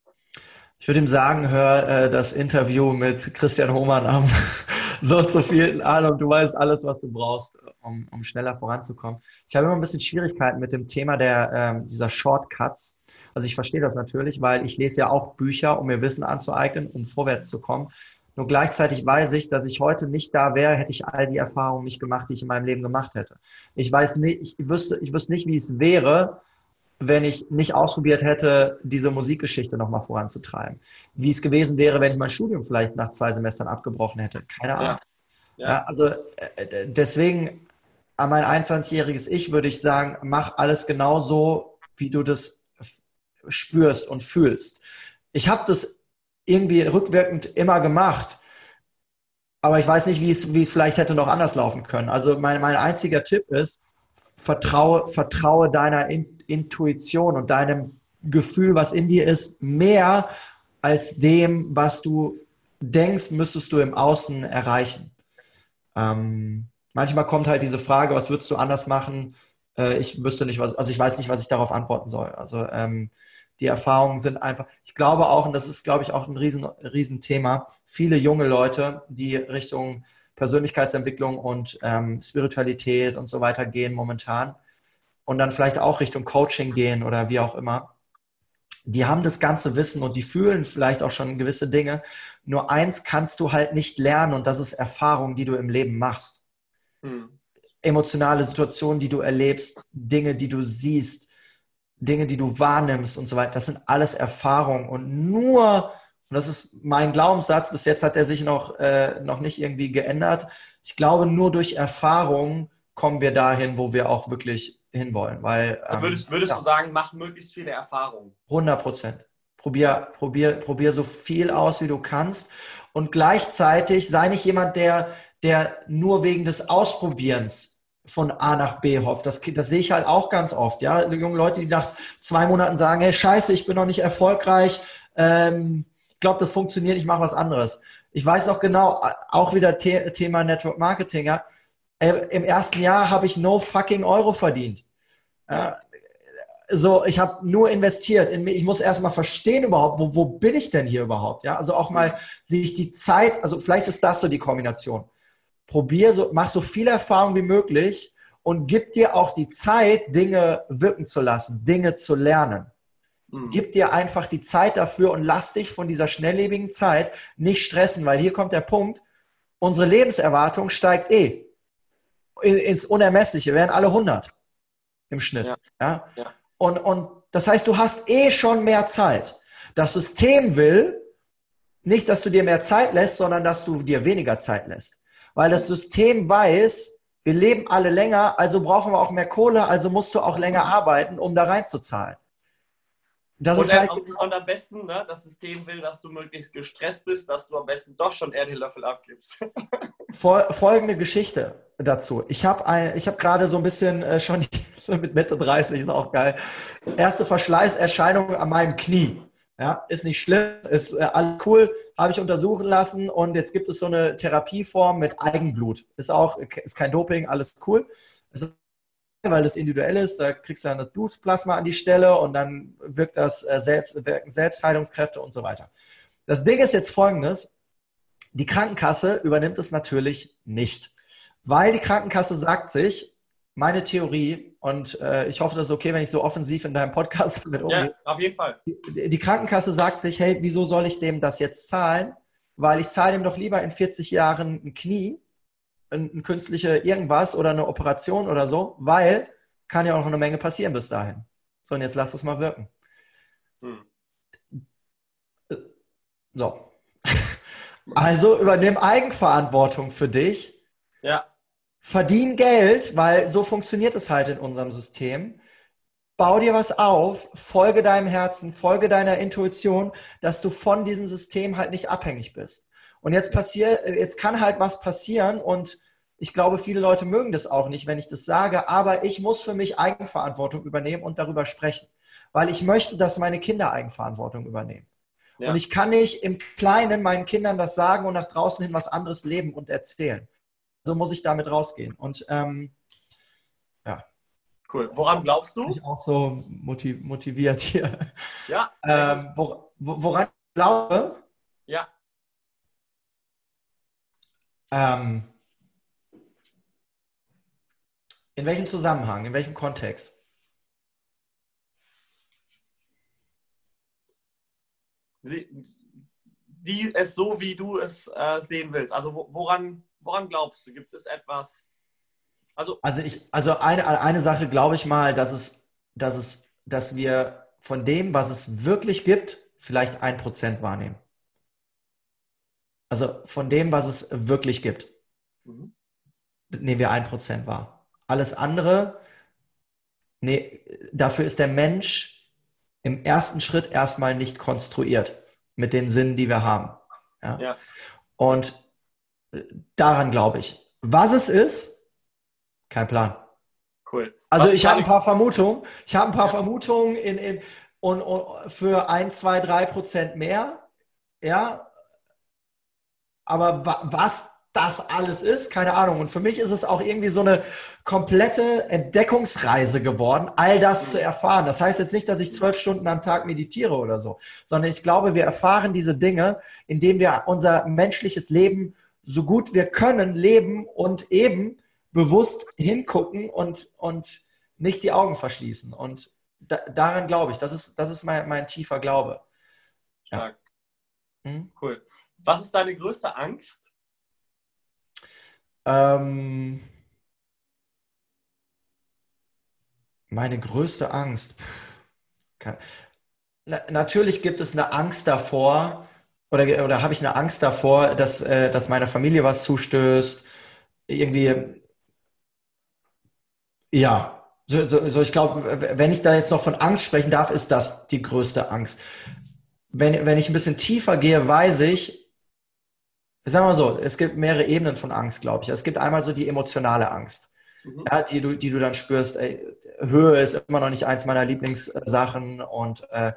Ich würde ihm sagen, hör äh, das Interview mit Christian Hohmann am so zu viel Ahnung. Du weißt alles, was du brauchst, um, um schneller voranzukommen. Ich habe immer ein bisschen Schwierigkeiten mit dem Thema der, ähm, dieser Shortcuts. Also ich verstehe das natürlich, weil ich lese ja auch Bücher, um mir Wissen anzueignen, um vorwärts zu kommen. Nur gleichzeitig weiß ich, dass ich heute nicht da wäre, hätte ich all die Erfahrungen nicht gemacht, die ich in meinem Leben gemacht hätte. Ich weiß nicht, ich wüsste, ich wüsste nicht, wie es wäre, wenn ich nicht ausprobiert hätte, diese Musikgeschichte nochmal voranzutreiben. Wie es gewesen wäre, wenn ich mein Studium vielleicht nach zwei Semestern abgebrochen hätte. Keine Ahnung. Ja. Ja. also äh, deswegen an mein 21-jähriges Ich würde ich sagen, mach alles genau so, wie du das spürst und fühlst. Ich habe das irgendwie rückwirkend immer gemacht, aber ich weiß nicht, wie es, wie es vielleicht hätte noch anders laufen können. Also mein, mein einziger Tipp ist, vertraue, vertraue deiner in Intuition und deinem Gefühl, was in dir ist, mehr als dem, was du denkst, müsstest du im Außen erreichen. Ähm, manchmal kommt halt diese Frage, was würdest du anders machen? Äh, ich wüsste nicht, was, also ich weiß nicht, was ich darauf antworten soll. Also ähm, die Erfahrungen sind einfach, ich glaube auch, und das ist, glaube ich, auch ein riesen, riesen viele junge Leute, die Richtung Persönlichkeitsentwicklung und ähm, Spiritualität und so weiter gehen momentan und dann vielleicht auch Richtung Coaching gehen oder wie auch immer, die haben das ganze Wissen und die fühlen vielleicht auch schon gewisse Dinge. Nur eins kannst du halt nicht lernen und das ist Erfahrung, die du im Leben machst. Hm. Emotionale Situationen, die du erlebst, Dinge, die du siehst, Dinge, die du wahrnimmst und so weiter, das sind alles Erfahrungen. Und nur und das ist mein Glaubenssatz, bis jetzt hat er sich noch, äh, noch nicht irgendwie geändert. Ich glaube, nur durch Erfahrung kommen wir dahin, wo wir auch wirklich hinwollen. Weil, ähm, würdest, würdest ja. du sagen, mach möglichst viele Erfahrungen? 100 Prozent. Probier, probier, probier so viel aus, wie du kannst. Und gleichzeitig sei nicht jemand, der, der nur wegen des Ausprobierens von A nach B hopft. Das, das sehe ich halt auch ganz oft. Ja, junge Leute, die nach zwei Monaten sagen, hey, scheiße, ich bin noch nicht erfolgreich. Ähm, ich glaube, das funktioniert, ich mache was anderes. Ich weiß auch genau, auch wieder The Thema Network Marketing. Ja, äh, Im ersten Jahr habe ich no fucking Euro verdient. Ja, so, ich habe nur investiert in mich. Ich muss erstmal verstehen überhaupt, wo, wo bin ich denn hier überhaupt? Ja, also auch mal sich die Zeit, also vielleicht ist das so die Kombination. Probier so, mach so viel Erfahrung wie möglich und gib dir auch die Zeit, Dinge wirken zu lassen, Dinge zu lernen. Mhm. Gib dir einfach die Zeit dafür und lass dich von dieser schnelllebigen Zeit nicht stressen, weil hier kommt der Punkt, unsere Lebenserwartung steigt eh ins Unermessliche, werden alle 100 im Schnitt. Ja. ja? ja. Und, und das heißt, du hast eh schon mehr Zeit. Das System will nicht, dass du dir mehr Zeit lässt, sondern dass du dir weniger Zeit lässt. Weil das System weiß, wir leben alle länger, also brauchen wir auch mehr Kohle, also musst du auch länger arbeiten, um da reinzuzahlen. Das und, ist halt und, und am besten, ne, das System will, dass du möglichst gestresst bist, dass du am besten doch schon eher den Löffel abgibst. folgende Geschichte dazu. Ich habe hab gerade so ein bisschen äh, schon mit Mitte 30, ist auch geil. Erste Verschleißerscheinung an meinem Knie. Ja, ist nicht schlimm, ist äh, alles cool, habe ich untersuchen lassen und jetzt gibt es so eine Therapieform mit Eigenblut. Ist auch, ist kein Doping, alles cool. Ist, weil das individuell ist, da kriegst du dann das Blutplasma an die Stelle und dann wirkt das äh, selbst, wirken Selbstheilungskräfte und so weiter. Das Ding ist jetzt folgendes, die Krankenkasse übernimmt es natürlich nicht, weil die Krankenkasse sagt sich, meine Theorie, und äh, ich hoffe, das ist okay, wenn ich so offensiv in deinem Podcast damit umgehe. Ja, auf jeden Fall. Die, die, Krankenkasse sagt sich, hey, wieso soll ich dem das jetzt zahlen? Weil ich zahle ihm doch lieber in 40 Jahren ein Knie, ein, ein künstliche irgendwas oder eine Operation oder so, weil kann ja auch noch eine Menge passieren bis dahin. So, und jetzt lass das mal wirken. Hm. So. Also übernimm Eigenverantwortung für dich. Ja. Verdien Geld, weil so funktioniert es halt in unserem System. Bau dir was auf, folge deinem Herzen, folge deiner Intuition, dass du von diesem System halt nicht abhängig bist. Und jetzt passiert, jetzt kann halt was passieren und ich glaube, viele Leute mögen das auch nicht, wenn ich das sage, aber ich muss für mich Eigenverantwortung übernehmen und darüber sprechen, weil ich möchte, dass meine Kinder Eigenverantwortung übernehmen. Ja. Und ich kann nicht im Kleinen meinen Kindern das sagen und nach draußen hin was anderes leben und erzählen. So muss ich damit rausgehen. Und ähm, ja. Cool. Woran glaubst du? Bin ich auch so motiviert hier. Ja. Ähm, wor woran ich glaube? Ja. Ähm, in welchem Zusammenhang, in welchem Kontext? die es so, wie du es äh, sehen willst. Also woran, woran glaubst du? Gibt es etwas? Also, also, ich, also eine, eine Sache glaube ich mal, dass es, dass es, dass wir von dem, was es wirklich gibt, vielleicht ein Prozent wahrnehmen. Also von dem, was es wirklich gibt, mhm. nehmen wir ein Prozent wahr. Alles andere, nee, dafür ist der Mensch im ersten Schritt erstmal nicht konstruiert mit den Sinnen, die wir haben. Ja. ja. Und daran glaube ich. Was es ist, kein Plan. Cool. Also Was ich habe ein paar Vermutungen. Ich habe ein paar ja. Vermutungen in, in, und, und für ein, zwei, drei Prozent mehr. Ja. Aber wa was das alles ist, keine Ahnung. Und für mich ist es auch irgendwie so eine komplette Entdeckungsreise geworden, all das zu erfahren. Das heißt jetzt nicht, dass ich zwölf Stunden am Tag meditiere oder so, sondern ich glaube, wir erfahren diese Dinge, indem wir unser menschliches Leben so gut wir können leben und eben bewusst hingucken und, und nicht die Augen verschließen. Und da, daran glaube ich, das ist, das ist mein, mein tiefer Glaube. Stark. Ja. Hm? Cool. Was ist deine größte Angst? Ähm, meine größte Angst. Na, natürlich gibt es eine Angst davor, oder, oder habe ich eine Angst davor, dass, äh, dass meiner Familie was zustößt? Irgendwie, ja, so, so, so ich glaube, wenn ich da jetzt noch von Angst sprechen darf, ist das die größte Angst. Wenn, wenn ich ein bisschen tiefer gehe, weiß ich, sagen wir mal so, es gibt mehrere Ebenen von Angst, glaube ich. Es gibt einmal so die emotionale Angst mhm. ja, die, du, die du dann spürst. Ey, Höhe ist immer noch nicht eins meiner Lieblingssachen und äh,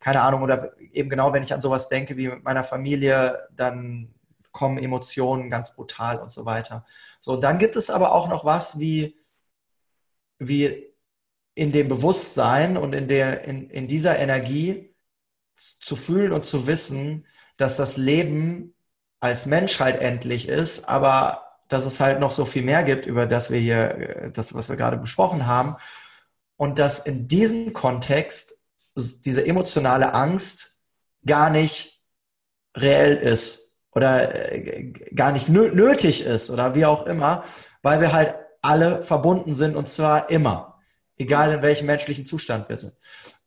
keine Ahnung, oder eben genau, wenn ich an sowas denke wie mit meiner Familie, dann kommen Emotionen ganz brutal und so weiter. So, dann gibt es aber auch noch was wie, wie in dem Bewusstsein und in, der, in, in dieser Energie zu fühlen und zu wissen, dass das Leben als Mensch halt endlich ist, aber dass es halt noch so viel mehr gibt, über das wir hier, äh, das, was wir gerade besprochen haben. Und dass in diesem Kontext diese emotionale Angst gar nicht reell ist oder äh, gar nicht nötig ist oder wie auch immer, weil wir halt alle verbunden sind und zwar immer, egal in welchem menschlichen Zustand wir sind.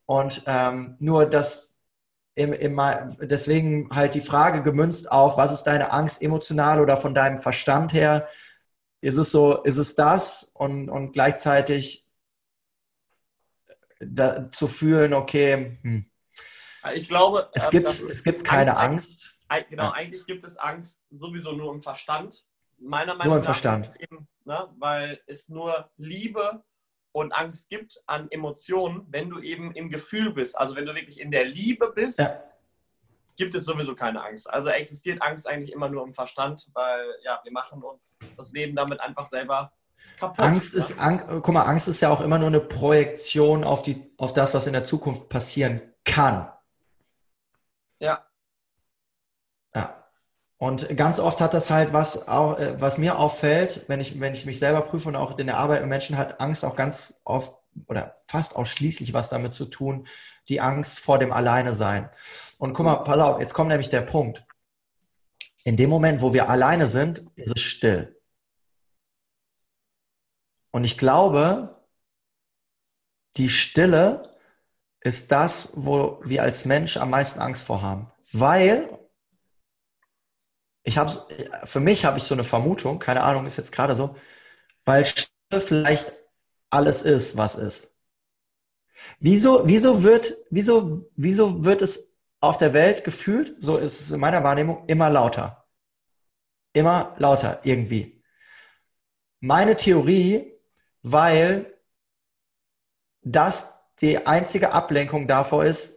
Und ähm, nur, dass im, im, deswegen halt die Frage gemünzt auf, was ist deine Angst emotional oder von deinem Verstand her? Ist es so, ist es das und, und gleichzeitig da, zu fühlen, okay, hm. ich glaube, es gibt, es gibt keine Angst. Angst. Genau, ja. eigentlich gibt es Angst sowieso nur im Verstand. Meiner Meinung nur im nach Verstand. Eben, ne, weil es nur Liebe und Angst gibt an Emotionen, wenn du eben im Gefühl bist. Also wenn du wirklich in der Liebe bist, ja. gibt es sowieso keine Angst. Also existiert Angst eigentlich immer nur im Verstand, weil ja, wir machen uns das Leben damit einfach selber kaputt. Angst ne? ist, Ang guck mal, Angst ist ja auch immer nur eine Projektion auf, die, auf das, was in der Zukunft passieren kann. Ja. Ja. Und ganz oft hat das halt was auch, äh, was mir auffällt, wenn ich, wenn ich mich selber prüfe und auch in der Arbeit mit Menschen hat Angst auch ganz oft oder fast ausschließlich was damit zu tun, die Angst vor dem Alleine sein. Und guck mal, pass auf, jetzt kommt nämlich der Punkt. In dem Moment, wo wir alleine sind, ist es still. Und ich glaube, die Stille ist das, wo wir als Mensch am meisten Angst vor haben. Weil, ich habe für mich habe ich so eine Vermutung, keine Ahnung, ist jetzt gerade so, weil Stille vielleicht alles ist, was ist. Wieso, wieso wird, wieso, wieso wird es auf der Welt gefühlt, so ist es in meiner Wahrnehmung, immer lauter? Immer lauter, irgendwie. Meine Theorie, weil das die einzige Ablenkung davor ist,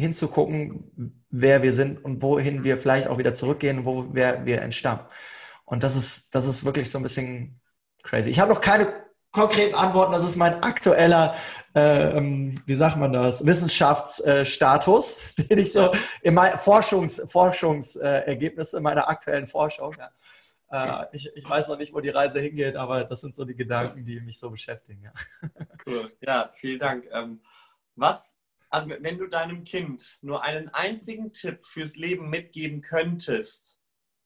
hinzugucken, wer wir sind und wohin wir vielleicht auch wieder zurückgehen, wo wir, wir entstammen. Und das ist, das ist wirklich so ein bisschen crazy. Ich habe noch keine konkreten Antworten. Das ist mein aktueller, äh, ähm, wie sagt man das, Wissenschaftsstatus, äh, den ich so in meinen Forschungs, Forschungsergebnisse äh, meiner aktuellen Forschung. Ja. Äh, ich, ich, weiß noch nicht, wo die Reise hingeht, aber das sind so die Gedanken, die mich so beschäftigen. Ja. Cool. Ja, vielen Dank. Ähm, was also wenn du deinem Kind nur einen einzigen Tipp fürs Leben mitgeben könntest,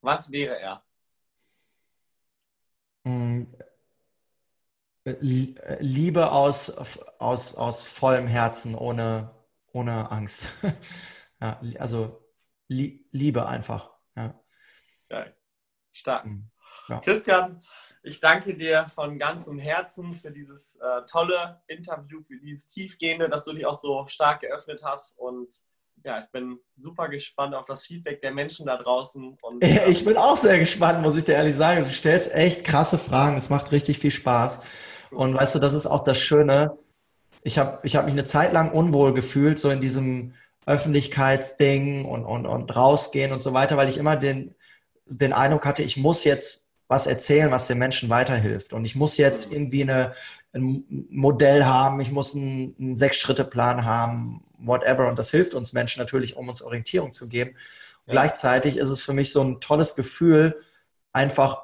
was wäre er? Hm, Liebe aus, aus, aus vollem Herzen, ohne, ohne Angst. ja, also Liebe einfach. Ja. Geil. Stark. Hm, ja. Christian, ich danke dir von ganzem Herzen für dieses äh, tolle Interview, für dieses tiefgehende, dass du dich auch so stark geöffnet hast. Und ja, ich bin super gespannt auf das Feedback der Menschen da draußen. Und, äh, ich bin auch sehr gespannt, muss ich dir ehrlich sagen. Du stellst echt krasse Fragen. Es macht richtig viel Spaß. Und weißt du, das ist auch das Schöne. Ich habe ich hab mich eine Zeit lang unwohl gefühlt, so in diesem Öffentlichkeitsding und, und, und rausgehen und so weiter, weil ich immer den, den Eindruck hatte, ich muss jetzt was erzählen, was den Menschen weiterhilft. Und ich muss jetzt irgendwie eine, ein Modell haben, ich muss einen, einen Sechs-Schritte-Plan haben, whatever. Und das hilft uns Menschen natürlich, um uns Orientierung zu geben. Ja. Gleichzeitig ist es für mich so ein tolles Gefühl, einfach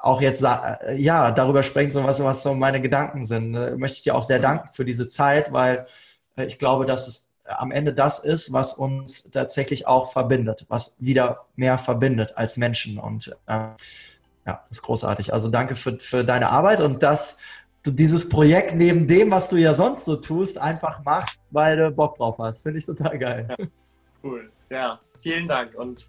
auch jetzt ja darüber sprechen, so was, was so meine Gedanken sind. Da möchte ich dir auch sehr danken für diese Zeit, weil äh, ich glaube, dass es am Ende das ist, was uns tatsächlich auch verbindet, was wieder mehr verbindet als Menschen. Und äh, ja, das ist großartig. Also danke für, für deine Arbeit und dass du dieses Projekt neben dem, was du ja sonst so tust, einfach machst, weil du Bock drauf hast. Finde ich total geil. Ja, cool. Ja, vielen Dank. Und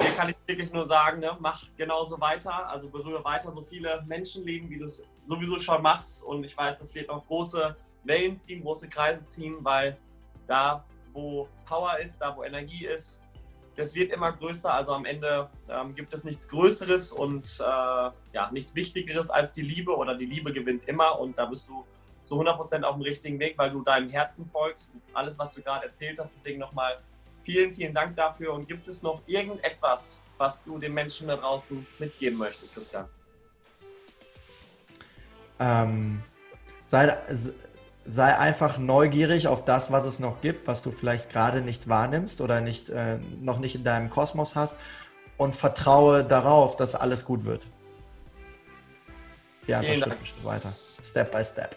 hier kann ich wirklich nur sagen, ne, mach genauso weiter. Also berühre weiter so viele Menschenleben, wie du es sowieso schon machst. Und ich weiß, das wird noch große Wellen ziehen, große Kreise ziehen, weil da, wo Power ist, da, wo Energie ist, das wird immer größer. Also am Ende ähm, gibt es nichts Größeres und äh, ja, nichts Wichtigeres als die Liebe oder die Liebe gewinnt immer. Und da bist du zu 100% auf dem richtigen Weg, weil du deinem Herzen folgst. Alles, was du gerade erzählt hast. Deswegen nochmal vielen, vielen Dank dafür. Und gibt es noch irgendetwas, was du den Menschen da draußen mitgeben möchtest, Christian? Ähm, sei, sei einfach neugierig auf das, was es noch gibt, was du vielleicht gerade nicht wahrnimmst oder nicht, äh, noch nicht in deinem Kosmos hast und vertraue darauf, dass alles gut wird. Geh einfach Schritt für Schritt weiter. Step by Step.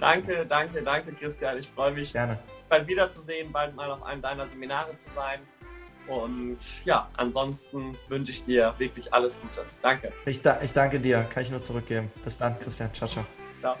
Danke, danke, danke, Christian. Ich freue mich, Gerne. bald wiederzusehen, bald mal auf einem deiner Seminare zu sein. Und ja, ansonsten wünsche ich dir wirklich alles Gute. Danke. Ich, da, ich danke dir. Kann ich nur zurückgeben. Bis dann, Christian. Ciao, ciao. Ciao.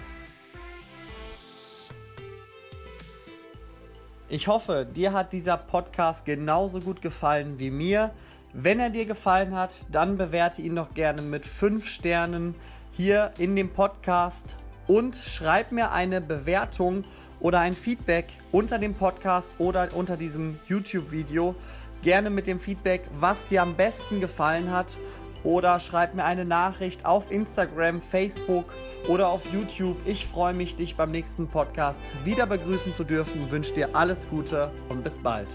Ich hoffe, dir hat dieser Podcast genauso gut gefallen wie mir. Wenn er dir gefallen hat, dann bewerte ihn doch gerne mit 5 Sternen hier in dem Podcast und schreib mir eine Bewertung oder ein Feedback unter dem Podcast oder unter diesem YouTube-Video. Gerne mit dem Feedback, was dir am besten gefallen hat. Oder schreib mir eine Nachricht auf Instagram, Facebook oder auf YouTube. Ich freue mich, dich beim nächsten Podcast wieder begrüßen zu dürfen. Wünsche dir alles Gute und bis bald.